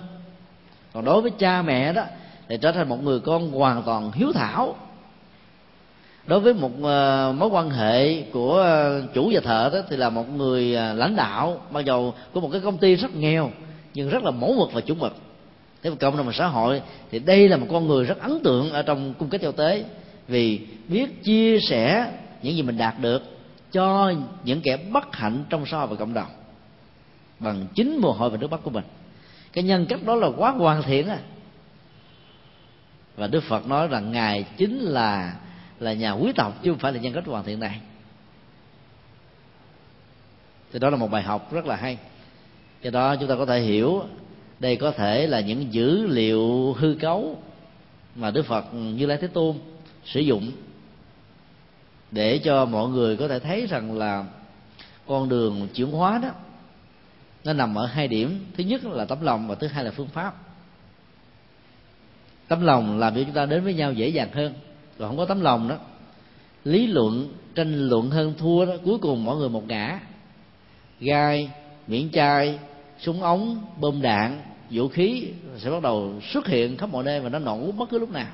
Còn đối với cha mẹ đó thì trở thành một người con hoàn toàn hiếu thảo. Đối với một ờ, mối quan hệ của ờ, chủ và thợ đó thì là một người ờ, lãnh đạo, mặc dầu của một cái công ty rất nghèo, nhưng rất là mẫu mực và chuẩn mực. Thế mà cộng đồng xã hội thì đây là một con người rất ấn tượng ở trong cung cách giao tế, vì biết chia sẻ những gì mình đạt được cho những kẻ bất hạnh trong xã hội và cộng đồng, bằng chính mồ hôi và nước mắt của mình. Cái nhân cách đó là quá hoàn thiện à và đức phật nói rằng ngài chính là là nhà quý tộc chứ không phải là nhân cách hoàn thiện này. Thì đó là một bài học rất là hay. Do đó chúng ta có thể hiểu đây có thể là những dữ liệu hư cấu mà đức phật như lai thế tôn sử dụng để cho mọi người có thể thấy rằng là con đường chuyển hóa đó, nó nằm ở hai điểm. Thứ nhất là tấm lòng và thứ hai là phương pháp. Tấm lòng làm cho chúng ta đến với nhau dễ dàng hơn rồi không có tấm lòng đó. Lý luận, tranh luận hơn thua đó, cuối cùng mọi người một ngã. Gai, miễn chai, súng ống, bom đạn, vũ khí sẽ bắt đầu xuất hiện khắp mọi nơi và nó nổ bất cứ lúc nào.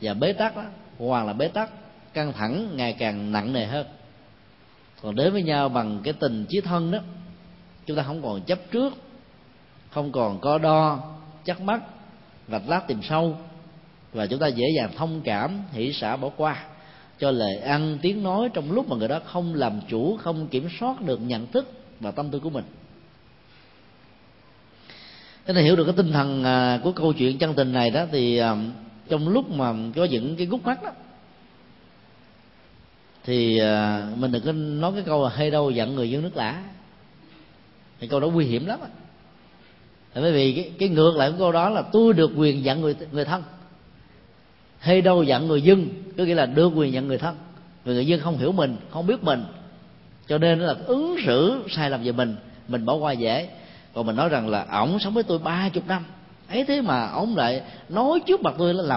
Và bế tắc đó, hoàn là bế tắc, căng thẳng, ngày càng nặng nề hơn. Còn đến với nhau bằng cái tình chí thân đó, chúng ta không còn chấp trước, không còn có đo chắc mắt vạch lát tìm sâu và chúng ta dễ dàng thông cảm hỷ xả bỏ qua. Cho lời ăn tiếng nói trong lúc mà người đó không làm chủ không kiểm soát được nhận thức và tâm tư của mình. Thế nên hiểu được cái tinh thần à, của câu chuyện chân tình này đó thì à, trong lúc mà có những cái gút mắt đó thì à, mình đừng có nói cái câu là hay đâu giận người dân nước lã. Thì câu đó nguy hiểm lắm bởi vì cái, cái ngược lại của câu đó là tôi được quyền giận người người thân hay đâu dặn người dân, có nghĩa là đưa quyền nhận người thân. Vì người dân không hiểu mình, không biết mình. Cho nên là ứng xử sai lầm về mình mình bỏ qua dễ. Còn mình nói rằng là, ổng sống với tôi ba chục năm, ấy thế mà ổng lại nói trước mặt tôi là làm